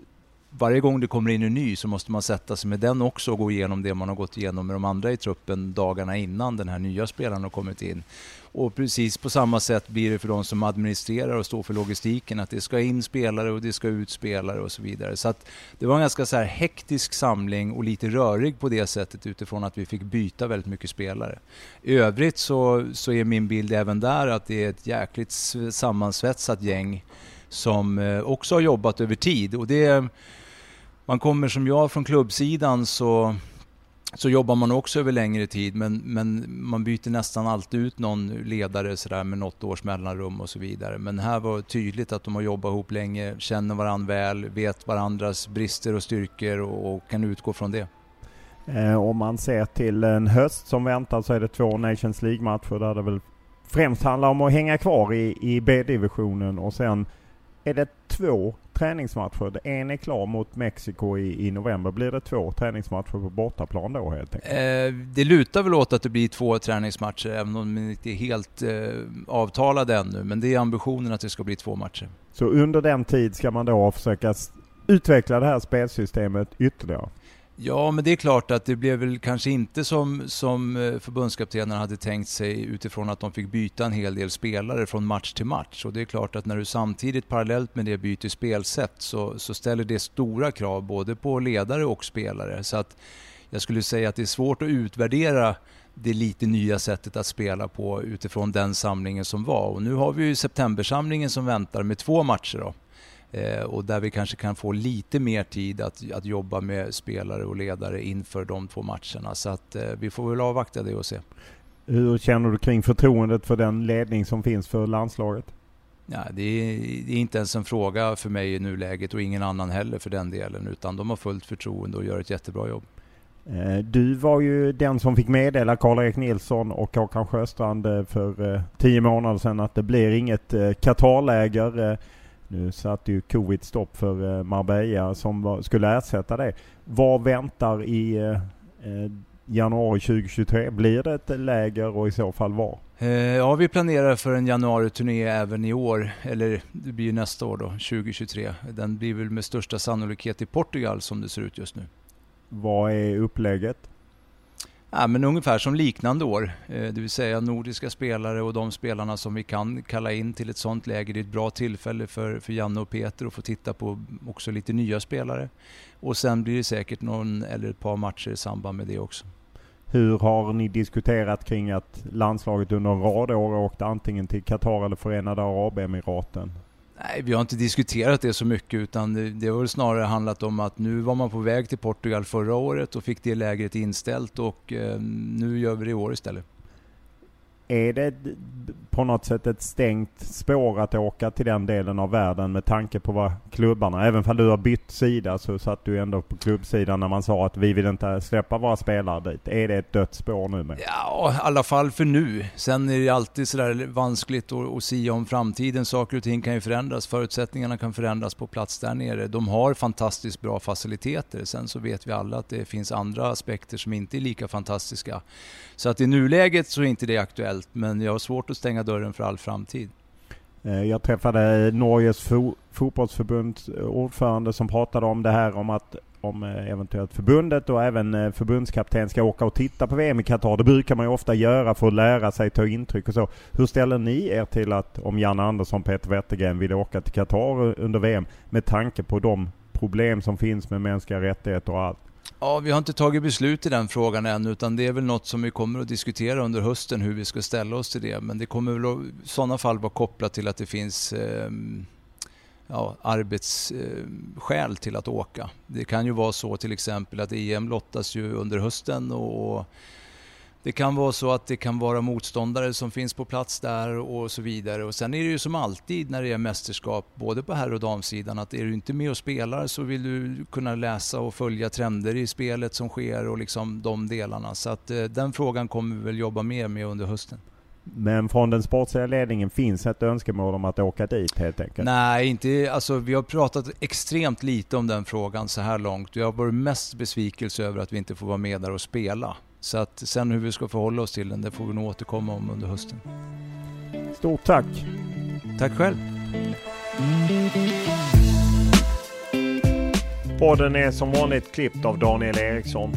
varje gång det kommer in en ny så måste man sätta sig med den också och gå igenom det man har gått igenom med de andra i truppen dagarna innan den här nya spelaren har kommit in. Och precis på samma sätt blir det för de som administrerar och står för logistiken, att det ska in spelare och det ska ut spelare och så vidare. Så att det var en ganska så här hektisk samling och lite rörig på det sättet utifrån att vi fick byta väldigt mycket spelare. I övrigt så, så är min bild även där att det är ett jäkligt sammansvetsat gäng som eh, också har jobbat över tid. Och det, man kommer som jag från klubbsidan så så jobbar man också över längre tid men, men man byter nästan alltid ut någon ledare sådär med något års mellanrum och så vidare. Men här var det tydligt att de har jobbat ihop länge, känner varandra väl, vet varandras brister och styrkor och, och kan utgå från det. Eh, om man ser till en höst som väntar så är det två Nations League-matcher där det väl främst handlar om att hänga kvar i, i B-divisionen och sen är det två träningsmatcher. En är klar mot Mexiko i, i november. Blir det två träningsmatcher på bortaplan då helt enkelt? Eh, det lutar väl åt att det blir två träningsmatcher även om de inte är helt eh, avtalade ännu. Men det är ambitionen att det ska bli två matcher. Så under den tid ska man då försöka utveckla det här spelsystemet ytterligare? Ja, men det är klart att det blev väl kanske inte som, som eh, förbundskaptenen förbundskaptenerna hade tänkt sig utifrån att de fick byta en hel del spelare från match till match. Och det är klart att när du samtidigt parallellt med det byter spelsätt så, så ställer det stora krav både på ledare och spelare. Så att jag skulle säga att det är svårt att utvärdera det lite nya sättet att spela på utifrån den samlingen som var. Och nu har vi ju septembersamlingen som väntar med två matcher. Då. Eh, och där vi kanske kan få lite mer tid att, att jobba med spelare och ledare inför de två matcherna. Så att eh, vi får väl avvakta det och se. Hur känner du kring förtroendet för den ledning som finns för landslaget? Ja, det, är, det är inte ens en fråga för mig i nuläget och ingen annan heller för den delen utan de har fullt förtroende och gör ett jättebra jobb. Eh, du var ju den som fick meddela Karl-Erik Nilsson och Håkan Sjöstrand eh, för tio månader sedan att det blir inget Qatarläger. Nu satte ju covid stopp för eh, Marbella som skulle ersätta det. Vad väntar i eh, eh, januari 2023? Blir det ett läger och i så fall var? Ja, vi planerar för en januari-turné även i år, eller det blir nästa år då, 2023. Den blir väl med största sannolikhet i Portugal som det ser ut just nu. Vad är upplägget? Ja, men ungefär som liknande år, eh, det vill säga nordiska spelare och de spelarna som vi kan kalla in till ett sånt läge. Det är ett bra tillfälle för, för Janne och Peter att få titta på också lite nya spelare. Och sen blir det säkert någon eller ett par matcher i samband med det också. Hur har ni diskuterat kring att landslaget under en rad år åkte antingen till Qatar eller Förenade Arabemiraten? Nej, vi har inte diskuterat det så mycket utan det, har har snarare handlat om att nu var man på väg till Portugal förra året och fick det lägret inställt och eh, nu gör vi det i år istället. Är det på något sätt ett stängt spår att åka till den delen av världen med tanke på vad klubbarna, även om du har bytt sida så satt du ändå på klubbsidan när man sa att vi vill inte släppa våra spelare dit. Är det ett dött spår nu? Med? Ja, i alla fall för nu. Sen är det alltid sådär vanskligt att, att sia om framtiden. Saker och ting kan ju förändras. Förutsättningarna kan förändras på plats där nere. De har fantastiskt bra faciliteter. Sen så vet vi alla att det finns andra aspekter som inte är lika fantastiska. Så att i nuläget så är inte det aktuellt, men jag har svårt att stänga dörren för all framtid. Eh, jag träffade Norges fo fotbollsförbunds eh, ordförande som pratade om det här om att om eh, eventuellt förbundet och även förbundskapten ska åka och titta på VM i Qatar. Det brukar man ju ofta göra för att lära sig ta intryck och så. Hur ställer ni er till att om Janne Andersson och Peter Wettergren vill åka till Qatar under VM med tanke på de problem som finns med mänskliga rättigheter och allt? Ja, vi har inte tagit beslut i den frågan än utan det är väl något som vi kommer att diskutera under hösten hur vi ska ställa oss till det. Men det kommer väl i sådana fall vara kopplat till att det finns eh, ja, arbetsskäl till att åka. Det kan ju vara så till exempel att EM lottas ju under hösten och det kan vara så att det kan vara motståndare som finns på plats där och så vidare. Och sen är det ju som alltid när det är mästerskap, både på herr och damsidan, att är du inte med och spelar så vill du kunna läsa och följa trender i spelet som sker och liksom de delarna. Så att eh, den frågan kommer vi väl jobba mer med under hösten. Men från den sportsliga ledningen finns ett önskemål om att åka dit helt enkelt? Nej, inte, alltså, vi har pratat extremt lite om den frågan så här långt. Jag har varit mest besvikelse över att vi inte får vara med där och spela. Så att sen hur vi ska förhålla oss till den, det får vi nog återkomma om under hösten. Stort tack! Tack själv! Podden är som vanligt klippt av Daniel Eriksson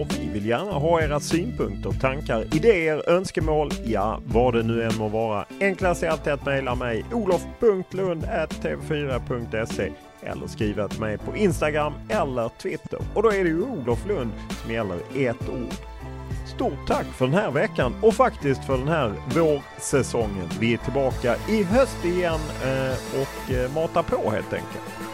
och vi vill gärna ha era synpunkter, tankar, idéer, önskemål, ja vad det nu än må vara. Enklast är alltid att mejla mig olof.lund.tv4.se eller skriva till mig på Instagram eller Twitter. Och då är det ju Olof Lund som gäller ett ord. Stort tack för den här veckan och faktiskt för den här vårsäsongen. Vi är tillbaka i höst igen eh, och eh, matar på helt enkelt.